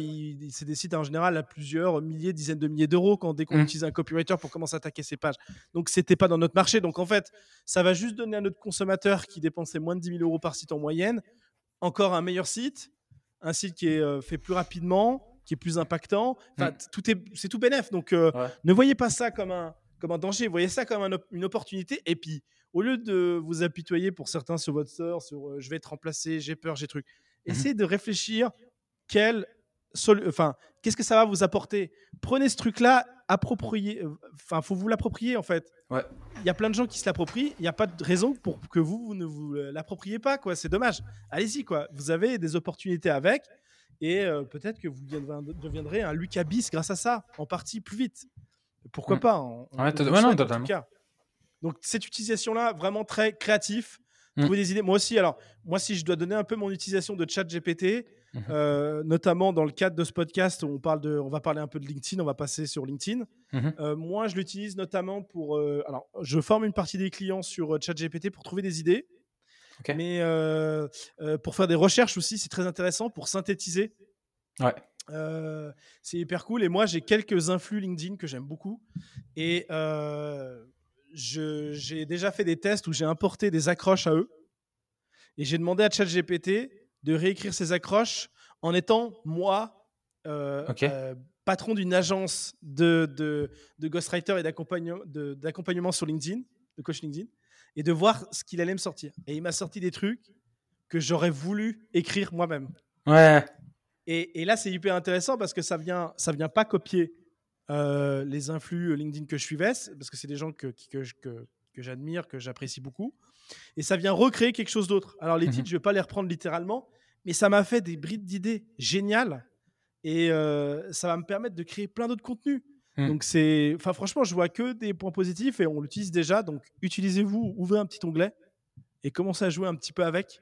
[SPEAKER 1] C'est des sites en général à plusieurs milliers, dizaines de milliers d'euros quand dès qu'on
[SPEAKER 2] Mm.
[SPEAKER 1] utilise un copywriter pour commencer à attaquer ses pages. Donc c'était pas dans notre marché. Donc en fait, ça va juste donner à notre consommateur qui dépensait moins de 10 000 euros par site en moyenne encore un meilleur site, un site qui est euh, fait plus rapidement, qui est plus impactant. Enfin,
[SPEAKER 2] Mm.
[SPEAKER 1] t- tout est, c'est tout bénef. Donc euh,
[SPEAKER 2] Ouais.
[SPEAKER 1] ne voyez pas ça comme un, comme un danger, voyez ça comme un op- une opportunité. Et puis, au lieu de vous apitoyer pour certains sur votre sort, sur euh, je vais être remplacé, j'ai peur, j'ai truc,
[SPEAKER 2] Mhm.
[SPEAKER 1] essayez de réfléchir quel sol- enfin, qu'est-ce que ça va vous apporter. Prenez ce truc-là, appropriez, euh, enfin, faut vous l'approprier en fait.
[SPEAKER 2] Ouais.
[SPEAKER 1] Il y a plein de gens qui se l'approprient, il n'y a pas de raison pour que vous, vous ne vous euh, l'appropriez pas, quoi. C'est dommage. Allez-y, quoi. Vous avez des opportunités avec. Et euh, peut-être que vous deviendrez, deviendrez un Lucas Bis grâce à ça, en partie plus vite. Pourquoi
[SPEAKER 2] Mm.
[SPEAKER 1] pas on- on-
[SPEAKER 2] Ouais,
[SPEAKER 1] on
[SPEAKER 2] ouais, non,
[SPEAKER 1] souhaite, en tout
[SPEAKER 2] totalement.
[SPEAKER 1] cas. Donc cette utilisation-là, vraiment très créatif.
[SPEAKER 2] Mm.
[SPEAKER 1] Trouver des idées. Moi aussi, alors, moi, si je dois donner un peu mon utilisation de chat GPT,
[SPEAKER 2] Mhm.
[SPEAKER 1] euh, notamment dans le cadre de ce podcast où on, parle de, on va parler un peu de LinkedIn, on va passer sur LinkedIn.
[SPEAKER 2] Mhm.
[SPEAKER 1] Euh, moi, je l'utilise notamment pour. euh, alors, je forme une partie des clients sur ChatGPT pour trouver des idées. Mais pour faire des recherches aussi, c'est très intéressant pour synthétiser.
[SPEAKER 2] Ouais.
[SPEAKER 1] Euh, c'est hyper cool. Et moi, j'ai quelques influx LinkedIn que j'aime beaucoup. Et euh, j'ai déjà fait des tests où j'ai importé des accroches à eux. Et j'ai demandé à ChatGPT de réécrire ces accroches en étant moi, euh, patron d'une agence de, de, de ghostwriter et d'accompagnement sur LinkedIn, de coach LinkedIn, et de voir ce qu'il allait me sortir. Et il m'a sorti des trucs que j'aurais voulu écrire moi-même.
[SPEAKER 2] Ouais.
[SPEAKER 1] Et, et là, c'est hyper intéressant parce que ça vient, ça vient pas copier euh, les influx LinkedIn que je suivais, parce que c'est des gens que, que, je- que, que j'admire, que j'apprécie beaucoup. Et ça vient recréer quelque chose d'autre. Alors, les
[SPEAKER 2] Mhm.
[SPEAKER 1] titres, je vais pas les reprendre littéralement, mais ça m'a fait des brides d'idées géniales. Et euh, ça va me permettre de créer plein d'autres contenus.
[SPEAKER 2] Mhm.
[SPEAKER 1] Donc, c'est. Enfin, franchement, je vois que des points positifs et on l'utilise déjà. Donc, utilisez-vous, ouvrez un petit onglet et commencez à jouer un petit peu avec.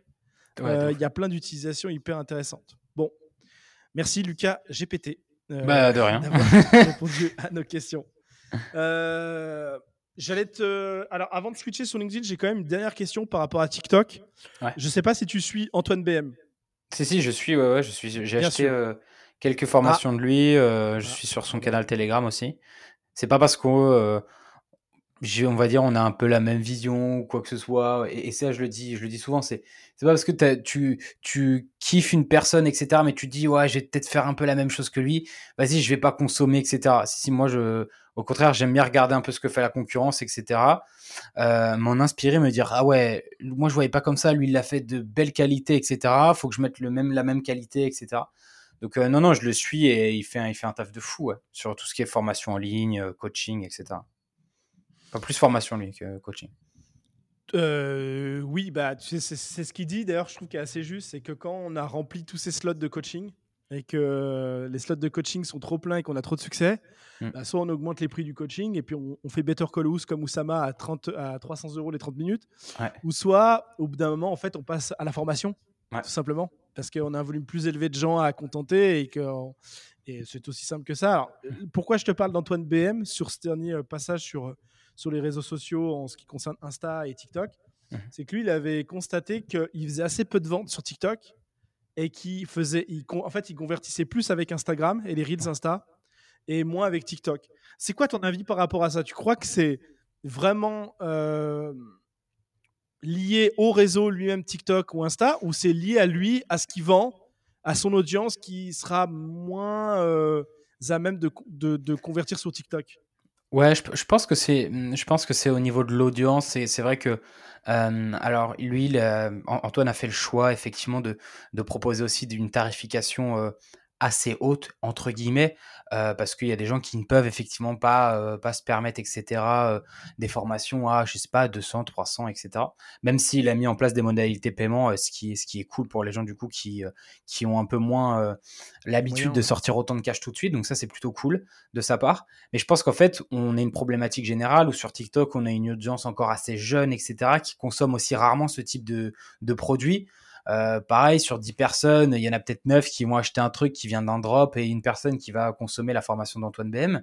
[SPEAKER 2] Ouais,
[SPEAKER 1] Euh, Il y a plein d'utilisations hyper intéressantes. Merci Lucas GPT euh,
[SPEAKER 2] Bah, de rien.
[SPEAKER 1] répondu à nos questions. Euh, J'allais te. Alors, avant de switcher sur LinkedIn, j'ai quand même une dernière question par rapport à TikTok.
[SPEAKER 2] Ouais.
[SPEAKER 1] Je sais pas si tu suis Antoine BM.
[SPEAKER 2] Si, si, je suis, ouais, ouais, je suis, j'ai acheté euh, quelques formations de lui, euh, je
[SPEAKER 1] Ah.
[SPEAKER 2] suis sur son canal Telegram aussi. C'est pas parce qu'on, on va dire, on a un peu la même vision ou quoi que ce soit, et, ça, je le dis, je le dis souvent, c'est, pas parce que tu, kiffes une personne, etc., mais tu dis, ouais, je vais peut-être faire un peu la même chose que lui, vas-y, je vais pas consommer, etc. Si, si, moi, je, au contraire, j'aime bien regarder un peu ce que fait la concurrence, etc. Euh, m'en inspirer, me dire ah ouais, moi je voyais pas comme ça, lui il l'a fait de belle qualité, etc. Faut que je mette le même la même qualité, etc. Donc euh, non non, je le suis et il fait un, taf de fou sur tout ce qui est formation en ligne, euh, coaching, etc. Pas plus formation lui que coaching.
[SPEAKER 1] Euh, oui, bah, tu sais, c'est ce qu'il dit. D'ailleurs, je trouve qu'il est assez juste. C'est que quand on a rempli tous ces slots de coaching et que les slots de coaching sont trop pleins et qu'on a trop de succès,
[SPEAKER 2] Mm.
[SPEAKER 1] bah, soit on augmente les prix du coaching et puis on, on fait Better Call Ous comme Oussama à, 30, à 300 euros les 30 minutes.
[SPEAKER 2] Ouais.
[SPEAKER 1] Ou soit, au bout d'un moment, en fait, on passe à la formation,
[SPEAKER 2] Ouais.
[SPEAKER 1] tout simplement. Parce qu'on a un volume plus élevé de gens à contenter et que. Et c'est aussi simple que ça. Alors, pourquoi je te parle d'Antoine BM sur ce dernier euh, passage sur, euh, sur les réseaux sociaux en ce qui concerne Insta et TikTok
[SPEAKER 2] Mhm.
[SPEAKER 1] C'est que lui, il avait constaté qu'il faisait assez peu de ventes sur TikTok et qu'il faisait, il en fait, il convertissait plus avec Instagram et les Reels Insta et moins avec TikTok. C'est quoi ton avis par rapport à ça? Tu crois que c'est vraiment euh, lié au réseau lui-même TikTok ou Insta ou c'est lié à lui, à ce qu'il vend, à son audience qui sera moins euh, à même de, de- de convertir sur TikTok?
[SPEAKER 2] Ouais, je, pense que c'est, je pense que c'est au niveau de l'audience. Et c'est vrai que, euh, alors lui, Antoine a fait le choix effectivement de, de proposer aussi d'une tarification assez haute entre guillemets euh, parce qu'il y a des gens qui ne peuvent effectivement pas, euh, pas se permettre, etc., euh, des formations à, je sais pas, 200, 300, etc. Même s'il a mis en place des modalités de paiement, ce, qui, ce qui est cool pour les gens du coup qui, qui ont un peu moins l'habitude de sortir autant de cash tout de suite. Donc ça, c'est plutôt cool de sa part. Mais je pense qu'en fait, on a une problématique générale où sur TikTok, on a une audience encore assez jeune, etc., qui consomme aussi rarement ce type de, de produits. Euh, pareil, sur 10 personnes, il y en a peut-être 9 qui vont acheter un truc qui vient d'un drop et une personne qui va consommer la formation d'Antoine BM.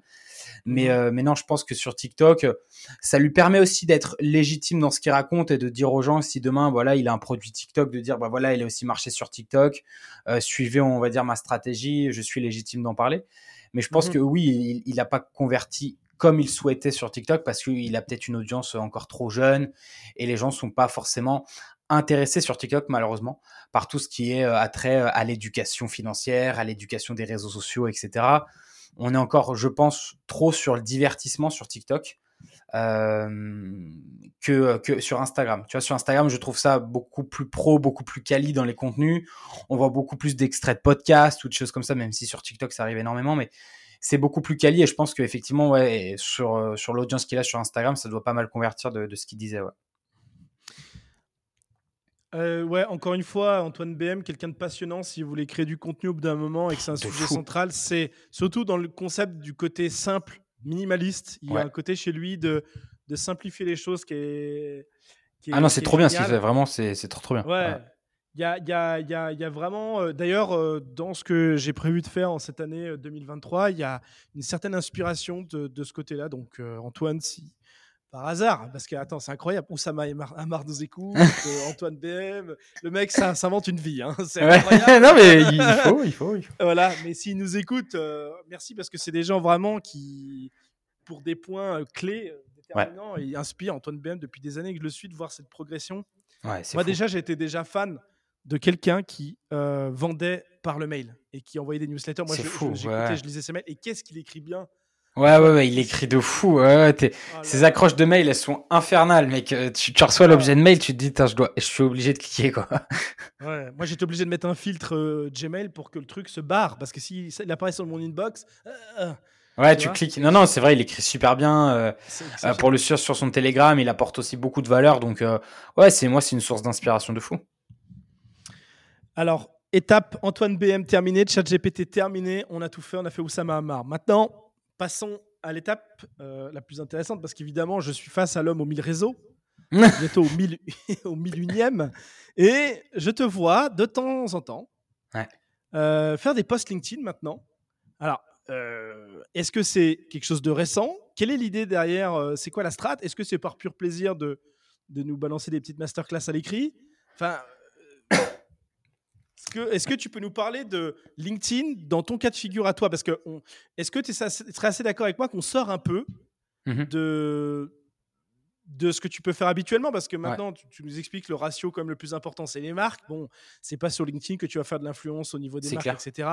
[SPEAKER 2] Mais, mmh. euh, mais non, je pense que sur TikTok, ça lui permet aussi d'être légitime dans ce qu'il raconte et de dire aux gens si demain, voilà, il a un produit TikTok, de dire, bah voilà, il est aussi marché sur TikTok, euh, suivez, on va dire, ma stratégie, je suis légitime d'en parler. Mais je pense mmh que oui, il n'a pas converti comme il souhaitait sur TikTok parce qu'il a peut-être une audience encore trop jeune et les gens sont pas forcément intéressé sur TikTok malheureusement par tout ce qui est euh, attrait euh, à l'éducation financière, à l'éducation des réseaux sociaux, etc. On est encore, je pense, trop sur le divertissement sur TikTok euh, que, sur Instagram. Tu vois, sur Instagram, je trouve ça beaucoup plus pro, beaucoup plus quali dans les contenus. On voit beaucoup plus d'extraits de podcasts ou de choses comme ça, même si sur TikTok ça arrive énormément, mais c'est beaucoup plus quali et je pense qu'effectivement, ouais, sur, l'audience qu'il a sur Instagram, ça doit pas mal convertir de, ce qu'il disait.
[SPEAKER 1] Euh, ouais, encore une fois, Antoine BM, quelqu'un de passionnant. Si vous voulez créer du contenu au bout d'un moment et que c'est un sujet central, c'est surtout dans le concept du côté simple, minimaliste. Il y a un côté chez lui de, de simplifier les choses qui est.
[SPEAKER 2] ah non, c'est trop bien ce qu'il fait, vraiment, c'est trop, trop bien.
[SPEAKER 1] Ouais. Il y, a, y, a, y, a, y a, vraiment, euh, d'ailleurs, euh, dans ce que j'ai prévu de faire en cette année 2023, il y a une certaine inspiration de, de ce côté-là. Donc, Antoine, si, par hasard, parce que attends, c'est incroyable. Oussama Amar nous écoute, euh, Antoine BM, le mec, ça s'invente une vie. Hein. C'est incroyable.
[SPEAKER 2] non, mais il faut, il faut. Il faut.
[SPEAKER 1] Voilà, mais s'il nous écoute, euh, merci parce que c'est des gens vraiment qui, pour des points euh, clés, déterminants, ouais. et inspirent Antoine BM depuis des années que je le suis de voir cette progression.
[SPEAKER 2] Ouais,
[SPEAKER 1] Moi, déjà, j'étais déjà fan de quelqu'un qui vendait par le mail et qui envoyait des newsletters. Moi, j'écoutais, je, je lisais ses mails et qu'est-ce qu'il écrit bien
[SPEAKER 2] Ouais, ouais, ouais, il écrit de fou. Ouais, Ces accroches de mail, elles sont infernales, mec. Tu, tu reçois l'objet de mail, tu te dis, je, dois... je suis obligé de cliquer, quoi.
[SPEAKER 1] Ouais, moi j'étais obligé de mettre un filtre euh, Gmail pour que le truc se barre, parce que s'il il apparaît sur mon inbox. Euh, euh,
[SPEAKER 2] ouais, tu, cliques. Non, non, c'est vrai, il écrit super bien. pour le sur, sur son Telegram, il apporte aussi beaucoup de valeur. Donc, ouais, c'est moi, c'est une source d'inspiration de fou.
[SPEAKER 1] Alors, étape Antoine BM terminée, ChatGPT terminé, on a tout fait, on a fait Oussama Hamar. Maintenant, Passons à l'étape euh, la plus intéressante parce qu'évidemment, je suis face à l'homme aux mille réseaux, bientôt au mille, au mille unième, et je te vois de temps en temps euh, faire des posts LinkedIn maintenant. Alors, euh, est-ce que c'est quelque chose de récent? Quelle est l'idée derrière C'est quoi la strat? Est-ce que c'est par pur plaisir de, de nous balancer des petites masterclass à l'écrit? Enfin, est-ce que tu peux nous parler de LinkedIn dans ton cas de figure à toi? Parce que est-ce que tu serais assez d'accord avec moi qu'on sort un peu mmh de, de ce que tu peux faire habituellement? Parce que maintenant, tu, nous expliques le ratio comme le plus important, c'est les marques. Bon, c'est pas sur LinkedIn que tu vas faire de l'influence au niveau des marques, etc.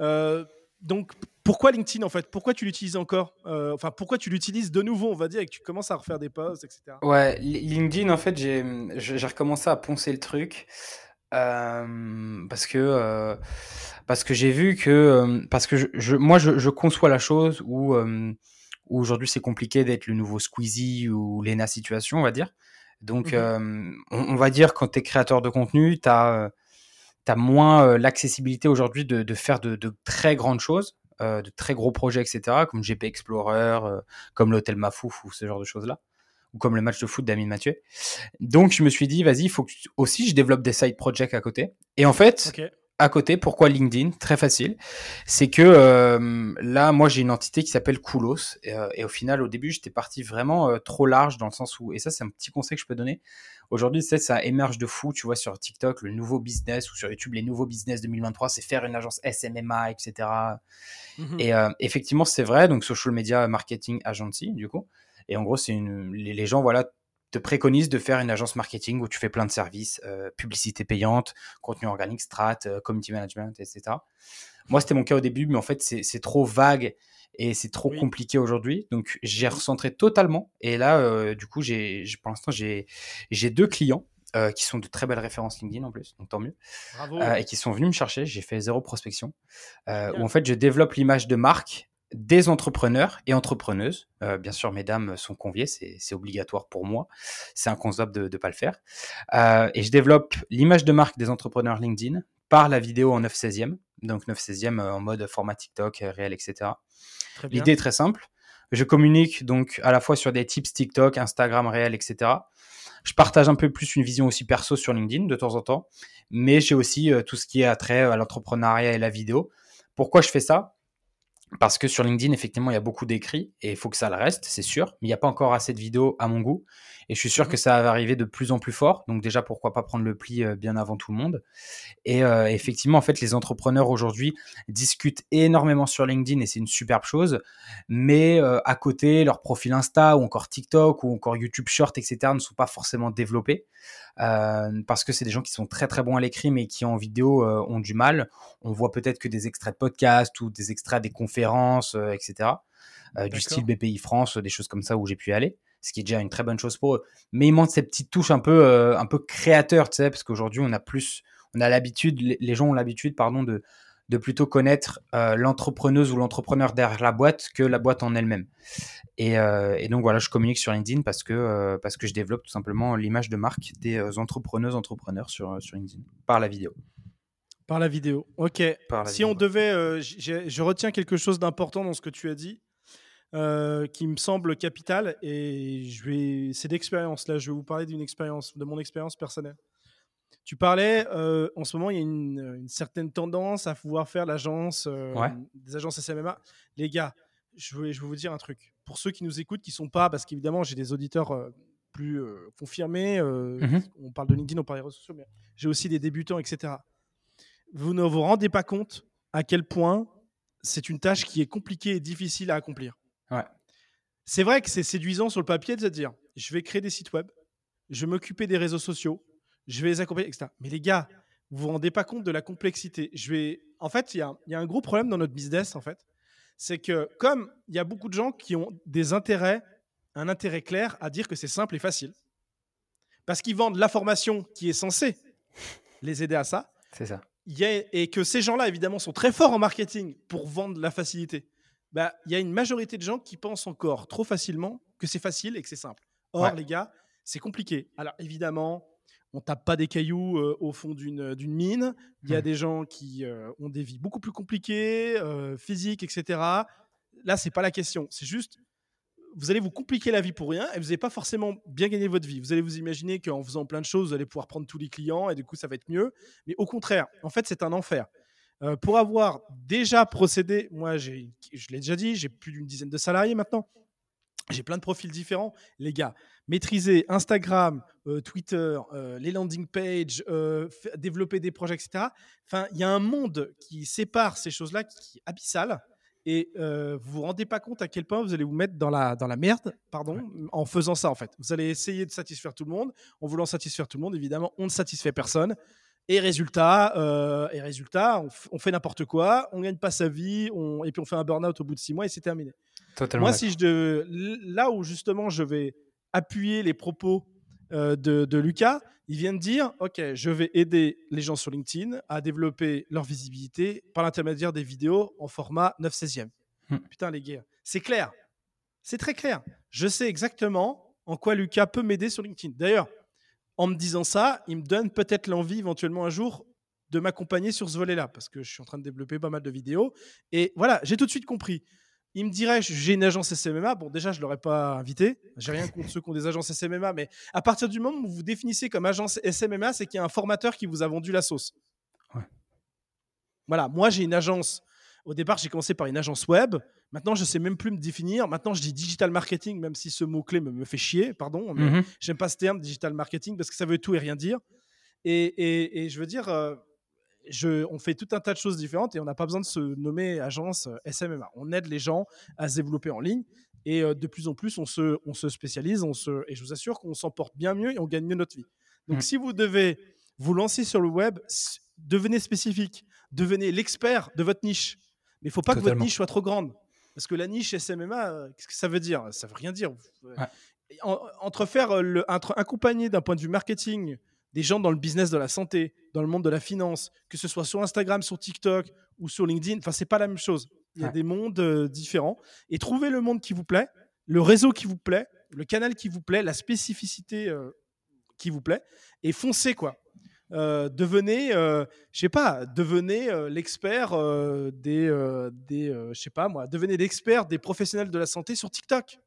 [SPEAKER 1] Euh, donc, pourquoi LinkedIn en fait? Pourquoi tu l'utilises encore? Euh, Enfin, pourquoi tu l'utilises de nouveau, on va dire, et que tu commences à refaire des posts, etc.
[SPEAKER 2] Ouais, LinkedIn, en fait, j'ai recommencé à poncer le truc parce que parce que j'ai vu que parce que je, moi je, je, conçois la chose où, où aujourd'hui c'est compliqué d'être le nouveau Squeezie ou Lena Situation on va dire. Donc mmh on, va dire quand tu es créateur de contenu tu as, as, moins l'accessibilité aujourd'hui de, de, faire de, de, très grandes choses de très gros projets etc comme GP Explorer comme l'hôtel Mafouf ou ce genre de choses là ou comme le match de foot d'Amine Mathieu. Donc je me suis dit, vas-y, il faut que aussi je développe des side projects à côté. Et en fait, à côté, pourquoi LinkedIn? Très facile. C'est que euh, là, moi, j'ai une entité qui s'appelle Koulos. Euh, et, au final, au début, j'étais parti vraiment euh, trop large dans le sens où, et ça, c'est un petit conseil que je peux donner. Aujourd'hui, ça émerge de fou, tu vois, sur TikTok, le nouveau business ou sur YouTube, les nouveaux business 2023, c'est faire une agence SMMA, etc. Et mmh effectivement, c'est vrai. Donc, Social Media Marketing Agency, du coup. Et en gros, c'est une, les, gens, voilà, te préconisent de faire une agence marketing où tu fais plein de services, euh, publicité payante, contenu organique, strat, euh, community management, etc. Moi, c'était mon cas au début, mais en fait, c'est trop vague et c'est trop compliqué aujourd'hui. Donc, j'ai recentré totalement. Et là, euh, du coup, j'ai pour l'instant, j'ai deux clients. Euh, qui sont de très belles références LinkedIn en plus, donc tant mieux.
[SPEAKER 1] Bravo.
[SPEAKER 2] Euh, et qui sont venus me chercher. J'ai fait zéro prospection. où en fait, je développe l'image de marque des entrepreneurs et entrepreneuses. bien sûr, mesdames sont conviées, c'est obligatoire pour moi. C'est inconcevable de ne pas le faire. et je développe l'image de marque des entrepreneurs LinkedIn par la vidéo en 9 16e. Donc 9 16e en mode format TikTok, réel, etc. L'idée est très simple. Je communique donc à la fois sur des tips TikTok, Instagram réel, etc. Je partage un peu plus une vision aussi perso sur LinkedIn de temps en temps, mais j'ai aussi euh, tout ce qui est attrait à l'entrepreneuriat et la vidéo. Pourquoi je fais ça? Parce que sur LinkedIn, effectivement, il y a beaucoup d'écrits et il faut que ça le reste, c'est sûr, mais il n'y a pas encore assez de vidéos à mon goût. Et je suis sûr mmh que ça va arriver de plus en plus fort. Donc déjà, pourquoi pas prendre le pli euh, bien avant tout le monde. Et euh, effectivement, en fait, les entrepreneurs aujourd'hui discutent énormément sur LinkedIn et c'est une superbe chose. Mais euh, à côté, leur profil Insta ou encore TikTok ou encore YouTube Short, etc. ne sont pas forcément développés. Parce que c'est des gens qui sont très très bons à l'écrit mais qui en vidéo ont du mal. On voit peut-être que des extraits de podcast ou des extraits des conférences, etc. du style BPI France, des choses comme ça où j'ai pu aller ce qui est déjà une très bonne chose pour eux. Mais il manque cette petite touche un peu, euh, un peu créateur, tu sais, parce qu'aujourd'hui, on a plus, on a l'habitude, les gens ont l'habitude, pardon, de, de plutôt connaître euh, l'entrepreneuse ou l'entrepreneur derrière la boîte que la boîte en elle-même. Et, euh, et, donc voilà, je communique sur LinkedIn parce que, parce que je développe tout simplement l'image de marque des entrepreneuses, entrepreneurs sur, sur LinkedIn, par la vidéo.
[SPEAKER 1] Par la vidéo, ok. si on devait, je retiens quelque chose d'important dans ce que tu as dit. Euh, qui me semble capital et je vais c'est d'expérience là je vais vous parler d'une expérience de mon expérience personnelle tu parlais euh, en ce moment il y a une, certaine tendance à pouvoir faire l'agence euh, des agences SMMA les gars je vais, je vais vous dire un truc. Pour ceux qui nous écoutent qui sont pas parce qu'évidemment j'ai des auditeurs plus confirmés mmh on parle de LinkedIn on parle des réseaux sociaux mais j'ai aussi des débutants etc vous ne vous rendez pas compte à quel point c'est une tâche qui est compliquée et difficile à accomplir.
[SPEAKER 2] Ouais.
[SPEAKER 1] C'est vrai que c'est séduisant sur le papier de se dire je vais créer des sites web, je vais m'occuper des réseaux sociaux, je vais les accompagner, etc. Mais les gars, vous vous rendez pas compte de la complexité. Je vais... En fait, il y, y a, un gros problème dans notre business, en fait. C'est que comme il y a beaucoup de gens qui ont des intérêts, un intérêt clair à dire que c'est simple et facile, parce qu'ils vendent la formation qui est censée les aider à ça.
[SPEAKER 2] C'est ça.
[SPEAKER 1] Y a, et que ces gens-là, évidemment, sont très forts en marketing pour vendre la facilité bah, il y a une majorité de gens qui pensent encore trop facilement que c'est facile et que c'est simple. Or, les gars, c'est compliqué. Alors, évidemment, on tape pas des cailloux euh, au fond d'une mine. Il y a mmh. des gens qui euh, ont des vies beaucoup plus compliquées, euh, physiques, etc. Là, c'est pas la question. C'est juste, vous allez vous compliquer la vie pour rien et vous n'allez pas forcément bien gagner votre vie. Vous allez vous imaginer qu'en faisant plein de choses, vous allez pouvoir prendre tous les clients et du coup, ça va être mieux. Mais au contraire, en fait, c'est un enfer. Euh, pour avoir déjà procédé, moi, je l'ai déjà dit, j'ai plus d'une dizaine de salariés maintenant. J'ai plein de profils différents. Les gars, maîtriser Instagram, euh, Twitter, euh, les landing pages, développer des projets, etc. Enfin, il y a un monde qui sépare ces choses-là qui est abyssal. Et vous vous rendez pas compte à quel point vous allez vous mettre dans la, dans la merde pardon, en faisant ça, en fait. Vous allez essayer de satisfaire tout le monde. En voulant satisfaire tout le monde, évidemment, on ne satisfait personne. Et résultat, euh, et résultat on, fait n'importe quoi, on gagne pas sa vie, on, et puis on fait un burn-out au bout de six mois et c'est terminé.
[SPEAKER 2] Totalement
[SPEAKER 1] Moi, si je là où justement je vais appuyer les propos euh, de, de, Lucas, il vient de dire Ok, je vais aider les gens sur LinkedIn à développer leur visibilité par l'intermédiaire des vidéos en format 9 16e. Hmm. Putain, les gars, c'est clair. C'est très clair. Je sais exactement en quoi Lucas peut m'aider sur LinkedIn. D'ailleurs, en me disant ça, il me donne peut-être l'envie éventuellement un jour de m'accompagner sur ce volet-là, parce que je suis en train de développer pas mal de vidéos. Et voilà, j'ai tout de suite compris. Il me dirait, j'ai une agence SMMA. Bon, déjà, je ne l'aurais pas invité. J'ai rien contre ceux qui ont des agences SMMA, mais à partir du moment où vous définissez comme agence SMMA, c'est qu'il y a un formateur qui vous a vendu la sauce. Voilà, moi, j'ai une agence. Au départ, j'ai commencé par une agence web. Maintenant, je sais même plus me définir. Maintenant, je dis digital marketing, même si ce mot-clé me, fait chier, pardon. Mhm. J'aime pas ce terme, digital marketing, parce que ça veut tout et rien dire. Et, je veux dire, euh, je, on fait tout un tas de choses différentes et on n'a pas besoin de se nommer agence euh, SMMA. On aide les gens à se développer en ligne. Et euh, de plus en plus, on se, on se spécialise. On se, et je vous assure qu'on s'en porte bien mieux et on gagne mieux notre vie. Donc, mhm. si vous devez vous lancer sur le web, devenez spécifique. devenez l'expert de votre niche. Mais il faut pas que votre niche soit trop grande. Parce que la niche SMMA, euh, qu'est-ce que ça veut dire? Ça veut rien dire. entre faire le, entre accompagner d'un point de vue marketing des gens dans le business de la santé, dans le monde de la finance, que ce soit sur Instagram, sur TikTok ou sur LinkedIn, enfin c'est pas la même chose. Il y a des mondes euh, différents. Et trouvez le monde qui vous plaît, le réseau qui vous plaît, le canal qui vous plaît, la spécificité euh, qui vous plaît, et foncez quoi. Euh, devenez, je sais pas, devenez l'expert des, des je sais pas moi, devenez l'expert des professionnels de la santé sur TikTok.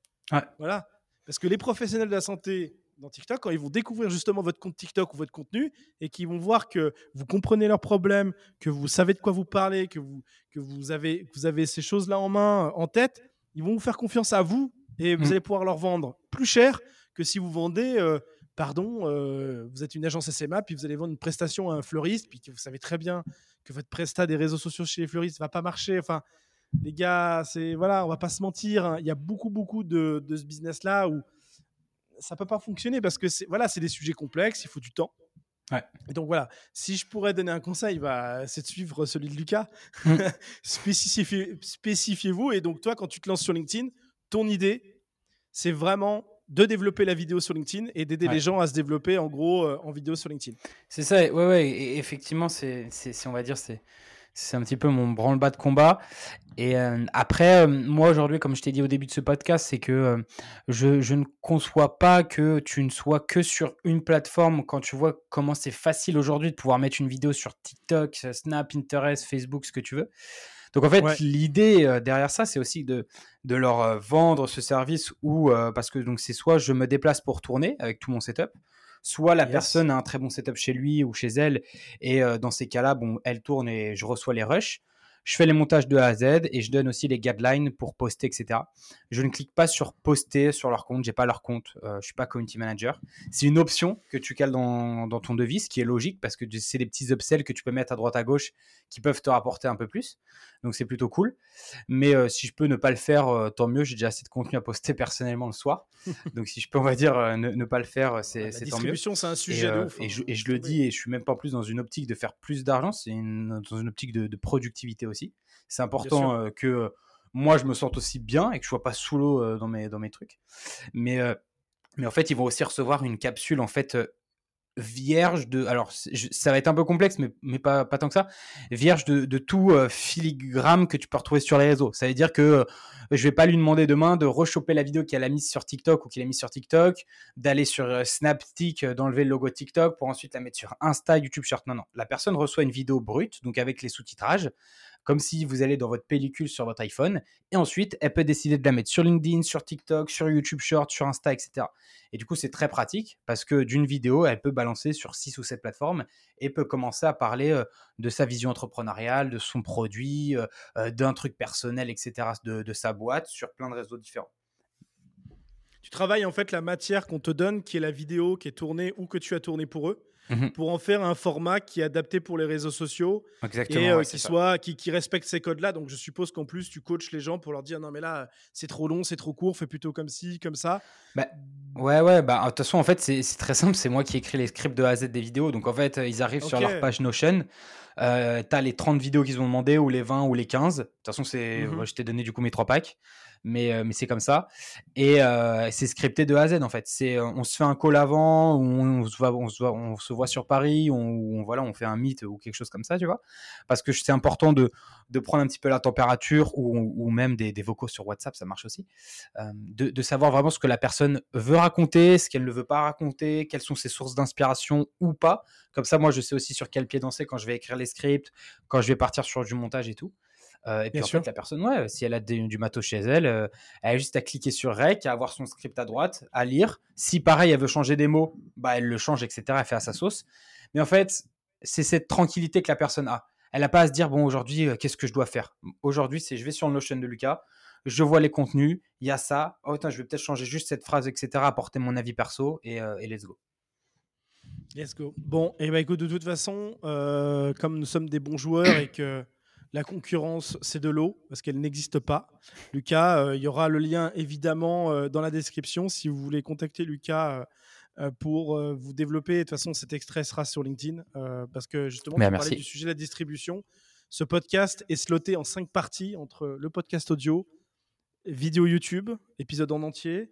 [SPEAKER 1] Voilà, parce que les professionnels de la santé dans TikTok, quand ils vont découvrir justement votre compte TikTok ou votre contenu et qu'ils vont voir que vous comprenez leurs problèmes, que vous savez de quoi vous parlez, que vous, que vous, avez, vous avez ces choses-là en main, en tête, ils vont vous faire confiance à vous et vous mmh. allez pouvoir leur vendre plus cher que si vous vendez, euh, pardon, euh, vous êtes une agence SMA, puis vous allez vendre une prestation à un fleuriste, puis que vous savez très bien que votre prestat des réseaux sociaux chez les fleuristes va pas marcher. Enfin, les gars, c'est voilà, on va pas se mentir. Hein. Il y a beaucoup, beaucoup de, de ce business-là où ça peut pas fonctionner parce que c'est voilà, c'est des sujets complexes, il faut du temps. Et donc voilà, si je pourrais donner un conseil, bah, c'est de suivre celui de Lucas. Mm. Spécifiez-vous. Et donc toi, quand tu te lances sur LinkedIn, ton idée, c'est vraiment de développer la vidéo sur LinkedIn et d'aider les gens à se développer en gros euh, en vidéo sur LinkedIn.
[SPEAKER 2] C'est ça, ouais, ouais. Et effectivement, c'est, on va dire, c'est c'est un petit peu mon branle-bas de combat. Et euh, après, euh, moi aujourd'hui, comme je t'ai dit au début de ce podcast, c'est que euh, je, je, ne conçois pas que tu ne sois que sur une plateforme quand tu vois comment c'est facile aujourd'hui de pouvoir mettre une vidéo sur TikTok, Snap, Pinterest, Facebook, ce que tu veux. Donc en fait, l'idée derrière ça, c'est aussi de, de leur vendre ce service ou parce que donc c'est soit je me déplace pour tourner avec tout mon setup, soit la personne a un très bon setup chez lui ou chez elle, et euh, dans ces cas-là, bon, elle tourne et je reçois les rushs. Je fais les montages de A à Z et je donne aussi les guidelines pour poster, etc. Je ne clique pas sur poster sur leur compte. J'ai pas leur compte. Euh, je suis pas community manager. C'est une option que tu cales dans, dans, ton devis, ce qui est logique parce que c'est des petits upsells que tu peux mettre à droite à gauche qui peuvent te rapporter un peu plus. Donc c'est plutôt cool. Mais euh, si je peux ne pas le faire, euh, tant mieux. J'ai déjà assez de contenu à poster personnellement le soir. Donc si je peux, on va dire, euh, ne, pas le faire, c'est tant mieux. La
[SPEAKER 1] distribution, c'est un sujet
[SPEAKER 2] et,
[SPEAKER 1] de ouf.
[SPEAKER 2] Et, je, et je, le dis, et je suis même pas plus dans une optique de faire plus d'argent, c'est dans une optique de, productivité aussi. C'est important que moi je me sente aussi bien et que je sois pas sous l'eau dans mes, dans mes trucs. Mais, mais en fait, ils vont aussi recevoir une capsule en fait vierge de. Alors, ça va être un peu complexe, mais, mais pas, pas tant que ça. Vierge de, de tout euh, filigrane que tu peux retrouver sur les réseaux. Ça veut dire que euh, je vais pas lui demander demain de rechoper la vidéo qu'elle a mise sur TikTok ou qu'il a mise sur TikTok, d'aller sur euh, Snaptic, d'enlever le logo TikTok pour ensuite la mettre sur Insta, YouTube Short. Non, non. La personne reçoit une vidéo brute, donc avec les sous-titrages comme si vous allez dans votre pellicule sur votre iPhone. Et ensuite, elle peut décider de la mettre sur LinkedIn, sur TikTok, sur YouTube Short, sur Insta, etc. Et du coup, c'est très pratique parce que d'une vidéo, elle peut balancer sur 6 ou 7 plateformes et peut commencer à parler euh, de sa vision entrepreneuriale, de son produit, euh, euh, d'un truc personnel, etc., de, de sa boîte sur plein de réseaux différents.
[SPEAKER 1] Tu travailles en fait la matière qu'on te donne, qui est la vidéo qui est tournée ou que tu as tournée pour eux Mhm. pour en faire un format qui est adapté pour les réseaux sociaux
[SPEAKER 2] Exactement,
[SPEAKER 1] et euh, qui, soit, qui, qui, respecte ces codes-là. Donc je suppose qu'en plus, tu coaches les gens pour leur dire non, mais là, c'est trop long, c'est trop court, fais plutôt comme ci, comme ça.
[SPEAKER 2] Bah, ouais, ouais, bah, de toute façon, en fait, c'est très simple. C'est moi qui écris les scripts de A à Z des vidéos. Donc en fait, ils arrivent sur leur page Notion. Euh, tu as les 30 vidéos qu'ils ont demandé, ou les 20, ou les 15. De toute façon, c'est, mhm. je t'ai donné du coup mes trois packs mais, euh, mais c'est comme ça. Et euh, c'est scripté de A à Z en fait. C'est, euh, on se fait un call avant, on, se voit, on, se voit, on se voit sur Paris, on, voilà, on fait un meet ou quelque chose comme ça, tu vois. Parce que c'est important de, de prendre un petit peu la température ou, ou même des, des, vocaux sur WhatsApp, ça marche aussi. de, de, savoir vraiment ce que la personne veut raconter, ce qu'elle ne veut pas raconter, quelles sont ses sources d'inspiration ou pas. Comme ça, moi, je sais aussi sur quel pied danser quand je vais écrire les scripts, quand je vais partir sur du montage et tout. Euh, et puis en fait, la personne, ouais, si elle a du matos chez elle, euh, elle a juste à cliquer sur Rec, à avoir son script à droite, à lire. Si pareil, elle veut changer des mots, bah elle le change, etc. Elle fait à sa sauce. Mais en fait, c'est cette tranquillité que la personne a. Elle n'a pas à se dire, bon, aujourd'hui, euh, qu'est-ce que je dois faire? Aujourd'hui, c'est je vais sur le Notion de Lucas, je vois les contenus, il y a ça. Oh, je vais peut-être changer juste cette phrase, etc. Apporter mon avis perso et, et let's go.
[SPEAKER 1] Let's go. Bon, et bah écoute, de toute façon, comme nous sommes des bons joueurs et que la concurrence, c'est de l'eau, parce qu'elle n'existe pas. Lucas, euh, il y aura le lien évidemment euh, dans la description si vous voulez contacter Lucas euh, pour vous développer. De toute façon, cet extrait sera sur LinkedIn, parce que justement,
[SPEAKER 2] tu
[SPEAKER 1] parlais du sujet de la distribution. Ce podcast est sloté en cinq parties entre le podcast audio, vidéo YouTube, épisode en entier,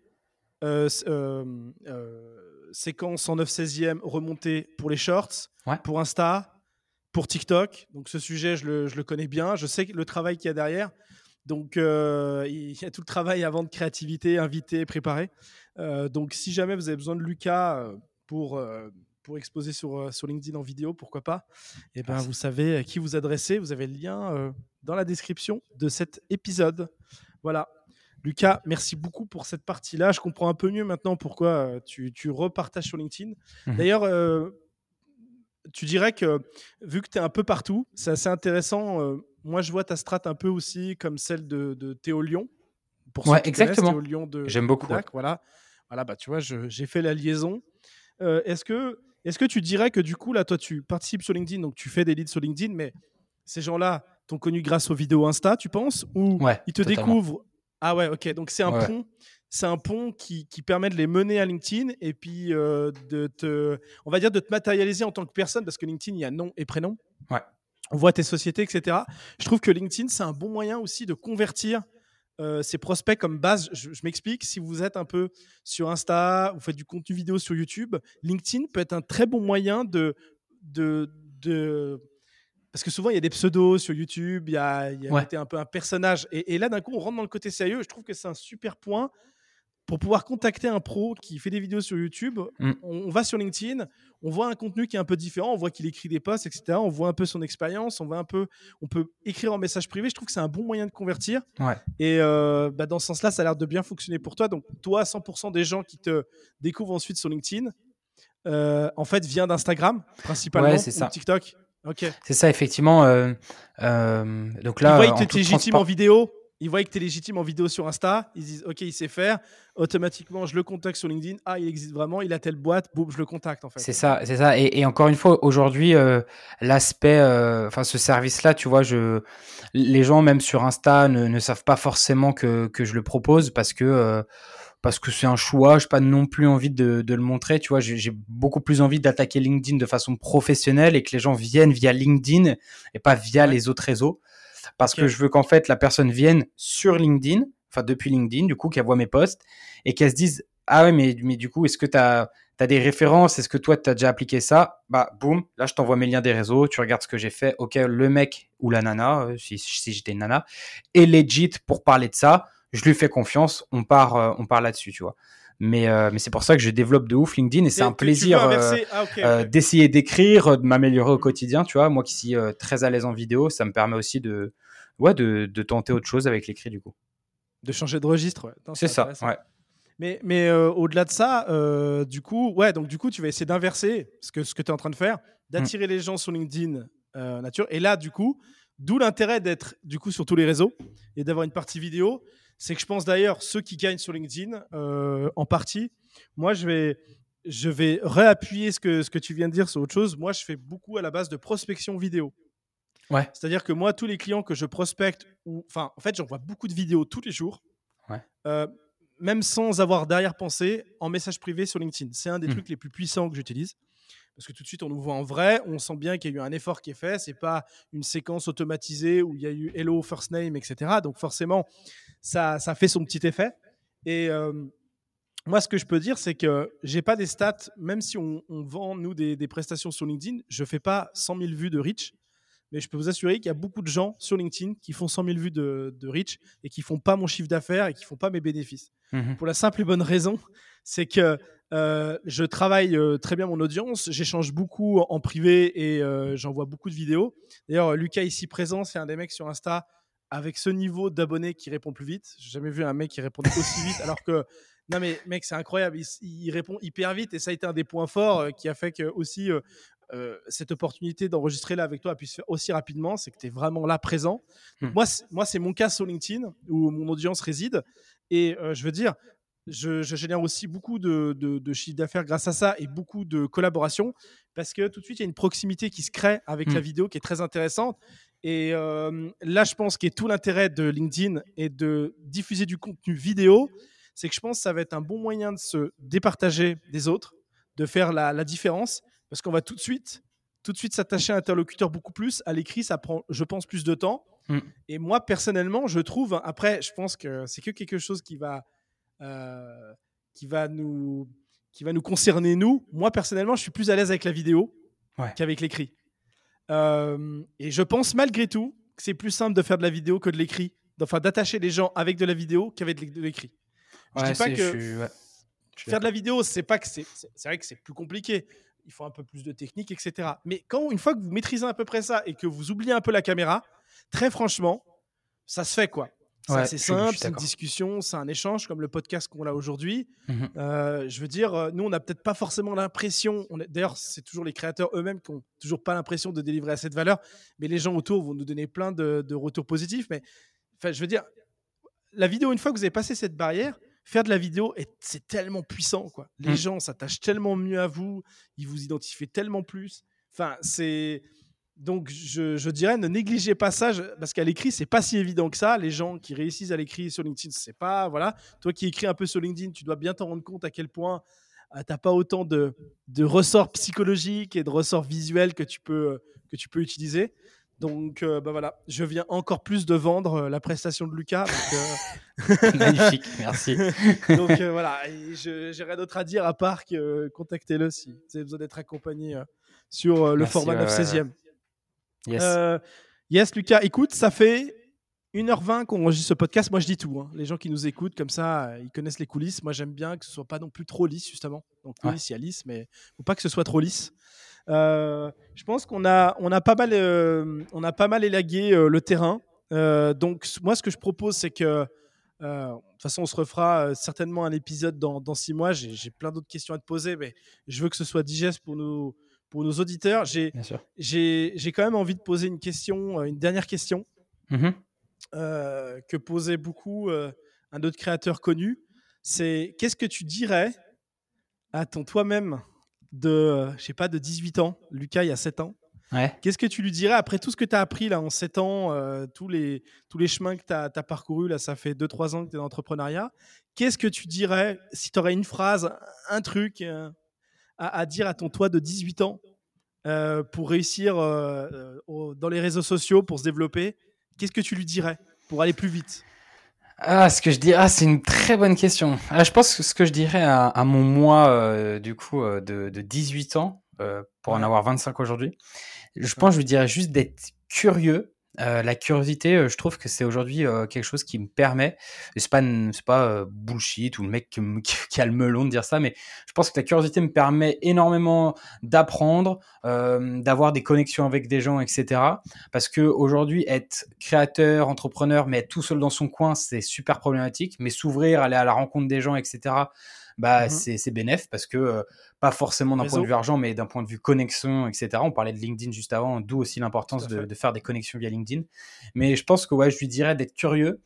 [SPEAKER 1] euh, euh, euh, séquence en 9 16e remontée pour les shorts, pour Insta, pour TikTok. Donc ce sujet, je le, je le connais bien. Je sais le travail qu'il y a derrière. Donc, euh, il y a tout le travail avant de créativité, invité, préparé. Euh, donc, si jamais vous avez besoin de Lucas euh, pour, pour exposer sur, sur LinkedIn en vidéo, pourquoi pas Et eh ben, vous savez à qui vous adresser. Vous avez le lien dans la description de cet épisode. Voilà. Lucas, merci beaucoup pour cette partie-là. Je comprends un peu mieux maintenant pourquoi tu, tu repartages sur LinkedIn. Mmh D'ailleurs, tu dirais que vu que tu es un peu partout, c'est assez intéressant moi, je vois ta strat un peu aussi comme celle de, de Théo Lyon.
[SPEAKER 2] Pour ouais, exactement. J'aime beaucoup.
[SPEAKER 1] Voilà, voilà bah, tu vois, j'ai fait la liaison. Euh, est-ce que, est que tu dirais que du coup, là, toi, tu participes sur LinkedIn, donc tu fais des leads sur LinkedIn, mais ces gens-là t'ont connu grâce aux vidéos Insta, tu penses? Ou ils te découvrent? Ah ouais, ok. Donc c'est un pont c'est un pont qui, qui, permet de les mener à LinkedIn et puis euh, de te, on va dire, de te matérialiser en tant que personne parce que LinkedIn, il y a nom et prénom.
[SPEAKER 2] Ouais
[SPEAKER 1] on voit tes sociétés, etc. Je trouve que LinkedIn, c'est un bon moyen aussi de convertir euh, ces prospects comme base. Je, m'explique, si vous êtes un peu sur Insta, vous faites du contenu vidéo sur YouTube, LinkedIn peut être un très bon moyen de... de, de parce que souvent, il y a des pseudos sur YouTube, il y a, il y a un peu un personnage. Et, et là, d'un coup, on rentre dans le côté sérieux. Je trouve que c'est un super point pour pouvoir contacter un pro qui fait des vidéos sur YouTube, mm. on, va sur LinkedIn, on voit un contenu qui est un peu différent, on voit qu'il écrit des posts, etc. On voit un peu son expérience, on voit un peu, on peut écrire en message privé. Je trouve que c'est un bon moyen de convertir. Et euh, bah, dans ce sens-là, ça a l'air de bien fonctionner pour toi. Donc toi, 100% des gens qui te découvrent ensuite sur LinkedIn, euh, en fait, vient d'Instagram principalement,
[SPEAKER 2] c'est ça.
[SPEAKER 1] TikTok. Ok.
[SPEAKER 2] C'est ça, effectivement. Euh, donc là,
[SPEAKER 1] tu es légitime en vidéo ils voient que tu es légitime en vidéo sur Insta, ils disent OK, il sait faire. Automatiquement, je le contacte sur LinkedIn. Ah, il existe vraiment, il a telle boîte, boum, je le contacte en fait.
[SPEAKER 2] C'est ça, c'est ça. Et, encore une fois, aujourd'hui, euh, l'aspect, euh, enfin, ce service-là, tu vois, je, les gens, même sur Insta, ne, savent pas forcément que, que, je le propose parce que. Euh, parce que c'est un choix, je n'ai pas non plus envie de, de le montrer, tu vois, j'ai beaucoup plus envie d'attaquer LinkedIn de façon professionnelle et que les gens viennent via LinkedIn et pas via les autres réseaux parce que je veux qu'en fait la personne vienne sur LinkedIn, enfin depuis LinkedIn, du coup, qu'elle voit mes posts et qu'elle se dise Ah ouais, mais, mais du coup, est-ce que tu as, des références? Est-ce que toi, tu as déjà appliqué ça Bah, boum, là, je t'envoie mes liens des réseaux, tu regardes ce que j'ai fait. Ok, le mec ou la nana, euh, si, si j'étais une nana, est legit pour parler de ça. Je lui fais confiance, on part, euh, on part là-dessus, tu vois. Mais, euh, mais c'est pour ça que je développe de ouf LinkedIn et c'est un plaisir ah, d'essayer d'écrire, de m'améliorer au quotidien, tu vois. Moi qui suis très à l'aise en vidéo, ça me permet aussi de, ouais, de, de, tenter autre chose avec l'écrit du coup.
[SPEAKER 1] De changer de registre, ouais.
[SPEAKER 2] C'est ça, ouais.
[SPEAKER 1] Mais, mais euh, au-delà de ça, euh, du coup, ouais, donc du coup, tu vas essayer d'inverser ce que, ce que tu es en train de faire, d'attirer mm. les gens sur LinkedIn euh, nature. Et là, du coup, d'où l'intérêt d'être du coup sur tous les réseaux et d'avoir une partie vidéo. C'est que je pense d'ailleurs, ceux qui gagnent sur LinkedIn, en partie, moi, je vais, je vais réappuyer ce que, ce que tu viens de dire sur autre chose. Moi, je fais beaucoup à la base de prospection vidéo. C'est-à-dire que moi, tous les clients que je prospecte, ou, enfin, en fait, j'envoie beaucoup de vidéos tous les jours, euh, même sans avoir derrière-pensée, en message privé sur LinkedIn. C'est un des hmm. trucs les plus puissants que j'utilise. Parce que tout de suite, on nous voit en vrai, on sent bien qu'il y a eu un effort qui est fait. C'est pas une séquence automatisée où il y a eu hello, first name, etc. Donc forcément, ça, ça fait son petit effet. Et euh, moi, ce que je peux dire, c'est que j'ai pas des stats, même si on, vend, nous, des, des, prestations sur LinkedIn, je fais pas 100 000 vues de reach mais je peux vous assurer qu'il y a beaucoup de gens sur LinkedIn qui font 100 000 vues de, reach et qui font pas mon chiffre d'affaires et qui font pas mes bénéfices. Mhm. Pour la simple et bonne raison, c'est que euh, je travaille euh, très bien mon audience, j'échange beaucoup en, privé et euh, j'envoie beaucoup de vidéos. D'ailleurs, Lucas ici présent, c'est un des mecs sur Insta avec ce niveau d'abonnés qui répond plus vite. J'ai jamais vu un mec qui répond aussi vite alors que non mais mec, c'est incroyable. Il, il, répond hyper vite et ça a été un des points forts qui a fait que aussi cette opportunité d'enregistrer là avec toi puisse faire aussi rapidement, c'est que tu es vraiment là présent. Hmm. Moi, moi c'est mon cas sur LinkedIn où mon audience réside. Et je veux dire, je, génère aussi beaucoup de, de, chiffre d'affaires grâce à ça et beaucoup de collaborations parce que tout de suite, il y a une proximité qui se crée avec la hmm. vidéo qui est très intéressante. Et euh, là, je pense que tout l'intérêt de LinkedIn est de diffuser du contenu vidéo. C'est que je pense que ça va être un bon moyen de se départager des autres, de faire la, la différence parce qu'on va tout de suite, tout de suite s'attacher à l'interlocuteur beaucoup plus. À l'écrit, ça prend, je pense, plus de temps.
[SPEAKER 2] Mm.
[SPEAKER 1] Et moi, personnellement, je trouve, après, je pense que c'est que quelque chose qui va, euh, qui va nous qui va nous concerner nous. Moi personnellement, je suis plus à l'aise avec la vidéo
[SPEAKER 2] Ouais.
[SPEAKER 1] qu'avec l'écrit. Euh, et je pense malgré tout que c'est plus simple de faire de la vidéo que de l'écrit. Enfin, d'attacher les gens avec de la vidéo qu'avec de l'écrit. Je
[SPEAKER 2] Ouais,
[SPEAKER 1] dis pas que
[SPEAKER 2] je suis- ouais. Je suis
[SPEAKER 1] faire de la vidéo, c'est pas que c'est vrai que c'est plus compliqué. Il faut un peu plus de technique, etc. Mais quand une fois que vous maîtrisez à peu près ça et que vous oubliez un peu la caméra, très franchement, ça se fait quoi. C'est
[SPEAKER 2] Ouais,
[SPEAKER 1] assez simple, c'est une discussion, c'est un échange comme le podcast qu'on a aujourd'hui.
[SPEAKER 2] Mhm.
[SPEAKER 1] Euh, je veux dire, euh, nous, on n'a peut-être pas forcément l'impression. D'ailleurs, c'est toujours les créateurs eux-mêmes qui n'ont toujours pas l'impression de délivrer assez de valeur, mais les gens autour vont nous donner plein de, de retours positifs. Mais enfin, je veux dire, la vidéo, une fois que vous avez passé cette barrière, faire de la vidéo, est- c'est tellement puissant. Quoi. Les
[SPEAKER 2] Mm.
[SPEAKER 1] gens s'attachent tellement mieux à vous, ils vous identifient tellement plus. Enfin, c'est donc, je, dirais, ne négligez pas ça, parce qu'à l'écrit, c'est pas si évident que ça. Les gens qui réussissent à l'écrit sur LinkedIn, c'est pas. Voilà. Toi qui écris un peu sur LinkedIn, tu dois bien t'en rendre compte à quel point euh, t'as pas autant de, ressorts psychologiques et de ressorts visuels que tu peux, que tu peux utiliser. Donc, euh, bah voilà, je viens encore plus de vendre euh, la prestation de Lucas. Euh,
[SPEAKER 2] Magnifique, merci.
[SPEAKER 1] donc voilà, j'ai rien d'autre à dire à part que contactez-le si vous avez besoin d'être accompagné sur le format 9-16e.
[SPEAKER 2] Yes.
[SPEAKER 1] Euh, yes, Lucas, écoute, ça fait 1h20 qu'on enregistre ce podcast. Moi, je dis tout. hein. Les gens qui nous écoutent, comme ça, euh, ils connaissent les coulisses. Moi, j'aime bien que ce soit pas non plus trop lisse, justement. Donc,
[SPEAKER 2] Ouais.
[SPEAKER 1] il y a lisse, mais faut pas que ce soit trop lisse. Euh, je pense qu'on a, on a pas mal, euh, on a pas mal élagué euh, le terrain. Donc, moi, ce que je propose, c'est que, de toute façon, on se refera certainement un épisode dans, dans six mois. J'ai j'ai plein d'autres questions à te poser, mais je veux que ce soit digeste pour nos, pour nos auditeurs. J'ai j'ai j'ai quand même envie de poser une question, euh, une dernière question
[SPEAKER 2] Mhm.
[SPEAKER 1] euh, que posait beaucoup euh, un autre créateur connu. C'est qu'est-ce que tu dirais à ton toi-même de, je sais pas, de 18 ans, Lucas, il y a 7 ans?
[SPEAKER 2] Ouais.
[SPEAKER 1] Qu'est-ce que tu lui dirais après tout ce que tu as appris là en 7 ans, euh, tous, les, tous les chemins que tu as, parcourus, là ça fait 2-3 ans que tu es dans l'entrepreneuriat. Qu'est-ce que tu dirais, si tu aurais une phrase, un truc euh, à, à dire à ton toi de 18 ans euh, pour réussir euh, euh, au- dans les réseaux sociaux, pour se développer Qu'est-ce que tu lui dirais pour aller plus vite?
[SPEAKER 2] Ah, ce que je dis, ah, c'est une très bonne question. Ah, je pense que ce que je dirais à, à mon moi, euh, du coup, de, de 18 ans, pour en avoir 25 aujourd'hui, je pense que je lui dirais juste d'être curieux. Euh, la curiosité, euh, je trouve que c'est aujourd'hui euh, quelque chose qui me permet, et c'est pas, c'est pas euh, bullshit ou le mec qui, a le melon de dire ça, mais je pense que la curiosité me permet énormément d'apprendre, d'avoir des connexions avec des gens, etc. Parce que aujourd'hui, être créateur, entrepreneur, mais être tout seul dans son coin, c'est super problématique. Mais s'ouvrir, aller à la rencontre des gens, etc. Bah,
[SPEAKER 1] Mhm.
[SPEAKER 2] c'est c'est bénéf parce que euh, pas forcément d'un point de vue argent, mais d'un point de vue connexion, etc. On parlait de LinkedIn juste avant, d'où aussi l'importance de, faire des connexions via LinkedIn. Mais je pense que ouais, je lui dirais d'être curieux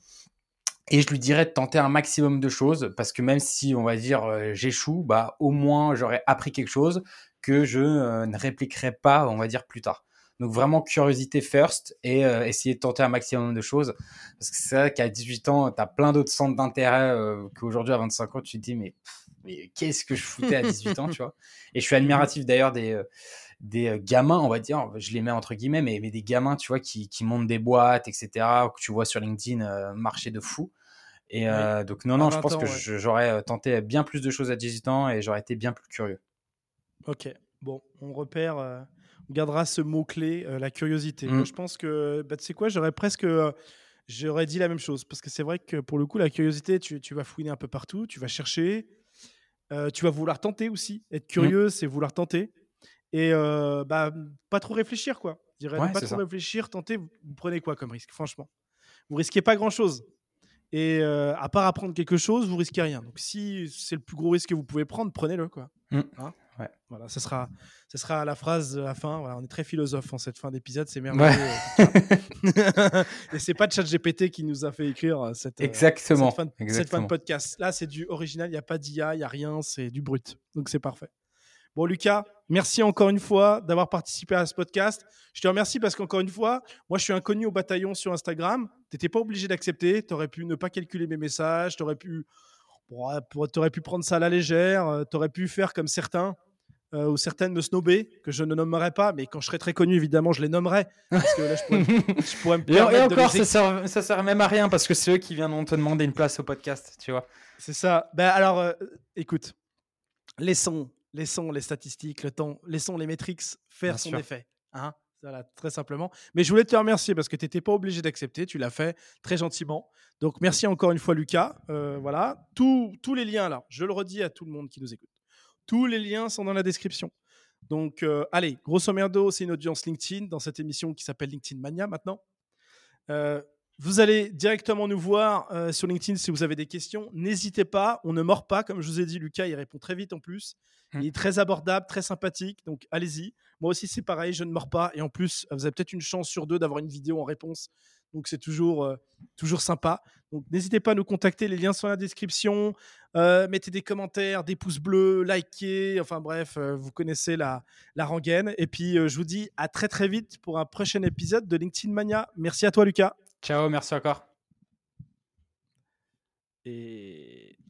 [SPEAKER 2] et je lui dirais de tenter un maximum de choses parce que même si on va dire euh, j'échoue, bah au moins j'aurais appris quelque chose que je euh, ne répliquerai pas, on va dire plus tard. Donc vraiment curiosité first et euh, essayer de tenter un maximum de choses parce que c'est vrai qu'à 18 ans, tu as plein d'autres centres d'intérêt euh, qu'aujourd'hui à 25 ans, tu te dis mais, qu'est-ce que je foutais à 18 ans, tu vois? Et je suis admiratif d'ailleurs des euh, des euh, gamins, on va dire, je les mets entre guillemets, mais, mais des gamins, tu vois, qui, qui montent des boîtes, etc., que tu vois sur LinkedIn euh, marcher de fou. Et donc, non, non, je
[SPEAKER 1] 20
[SPEAKER 2] pense
[SPEAKER 1] ans,
[SPEAKER 2] que
[SPEAKER 1] ouais.
[SPEAKER 2] j'aurais tenté bien plus de choses à 18 ans et j'aurais été bien plus curieux.
[SPEAKER 1] Ok, bon, on repère, on gardera ce mot-clé, euh, la curiosité.
[SPEAKER 2] Mm.
[SPEAKER 1] Moi, je pense que, bah, tu sais quoi, j'aurais presque, euh, j'aurais dit la même chose, parce que c'est vrai que pour le coup, la curiosité, tu, tu vas fouiner un peu partout, tu vas chercher, euh, tu vas vouloir tenter aussi. Être curieux, c'est vouloir tenter. Et bah, pas trop réfléchir, quoi. Je dirais
[SPEAKER 2] Ouais,
[SPEAKER 1] pas trop
[SPEAKER 2] ça.
[SPEAKER 1] réfléchir, tenter, vous, vous prenez quoi comme risque, franchement? Vous risquez pas grand-chose. Et à part apprendre quelque chose, vous risquez rien. Donc si c'est le plus gros risque que vous pouvez prendre, prenez-le, quoi.
[SPEAKER 2] Mm.
[SPEAKER 1] Hein?
[SPEAKER 2] Ouais.
[SPEAKER 1] voilà, ce sera, ce sera la phrase de la fin. Voilà, on est très philosophe en cette fin d'épisode, c'est merveilleux. euh, Et c'est pas ChatGPT qui nous a fait écrire euh, cette, euh,
[SPEAKER 2] Exactement.
[SPEAKER 1] cette fin, de, cette fin
[SPEAKER 2] exactement.
[SPEAKER 1] de podcast. Là, c'est du original, il n'y a pas d'IA, il n'y a rien, c'est du brut. Donc c'est parfait. Bon, Lucas, merci encore une fois d'avoir participé à ce podcast. Je te remercie parce qu'encore une fois, moi, je suis inconnu au bataillon sur Instagram. Tu n'étais pas obligé d'accepter. Tu aurais pu ne pas calculer mes messages. Tu aurais pu, bon, t'aurais pu prendre ça à la légère. Tu aurais pu faire comme certains euh, ou certaines me snober, que je ne nommerai pas, mais quand je serai très connu, évidemment, je les nommerai. Parce que là, je pourrais, je pourrais me
[SPEAKER 2] Et, et
[SPEAKER 1] permettre de
[SPEAKER 2] encore,
[SPEAKER 1] les
[SPEAKER 2] ça sert, ça sert même à rien parce que c'est eux qui viendront te demander une place au podcast, tu vois.
[SPEAKER 1] C'est ça. Ben alors, euh, écoute, laissons, laissons les statistiques, le temps, laissons les métriques faire
[SPEAKER 2] Bien
[SPEAKER 1] son
[SPEAKER 2] sûr.
[SPEAKER 1] effet. Hein voilà, très simplement. Mais je voulais te remercier parce que tu n'étais pas obligé d'accepter, tu l'as fait très gentiment. Donc merci encore une fois Lucas. Euh, voilà, tous les liens là, je le redis à tout le monde qui nous écoute. Tous les liens sont dans la description. Donc euh, allez, grosso merdo, c'est une audience LinkedIn dans cette émission qui s'appelle LinkedIn Mania maintenant. Euh, vous allez directement nous voir euh, sur LinkedIn si vous avez des questions. N'hésitez pas, on ne mord pas. Comme je vous ai dit, Lucas, il répond très vite en plus.
[SPEAKER 2] Mm.
[SPEAKER 1] Il est très abordable, très sympathique. Donc allez-y. Moi aussi, c'est pareil, je ne mords pas. Et en plus, vous avez peut-être une chance sur deux d'avoir une vidéo en réponse. Donc c'est toujours, euh, toujours sympa. Donc n'hésitez pas à nous contacter. Les liens sont dans la description. Euh, mettez des commentaires, des pouces bleus, likez. Enfin bref, euh, vous connaissez la, la rengaine. Et puis je vous dis à très très vite pour un prochain épisode de LinkedIn Mania. Merci à toi, Lucas.
[SPEAKER 2] Ciao, merci encore.
[SPEAKER 1] Et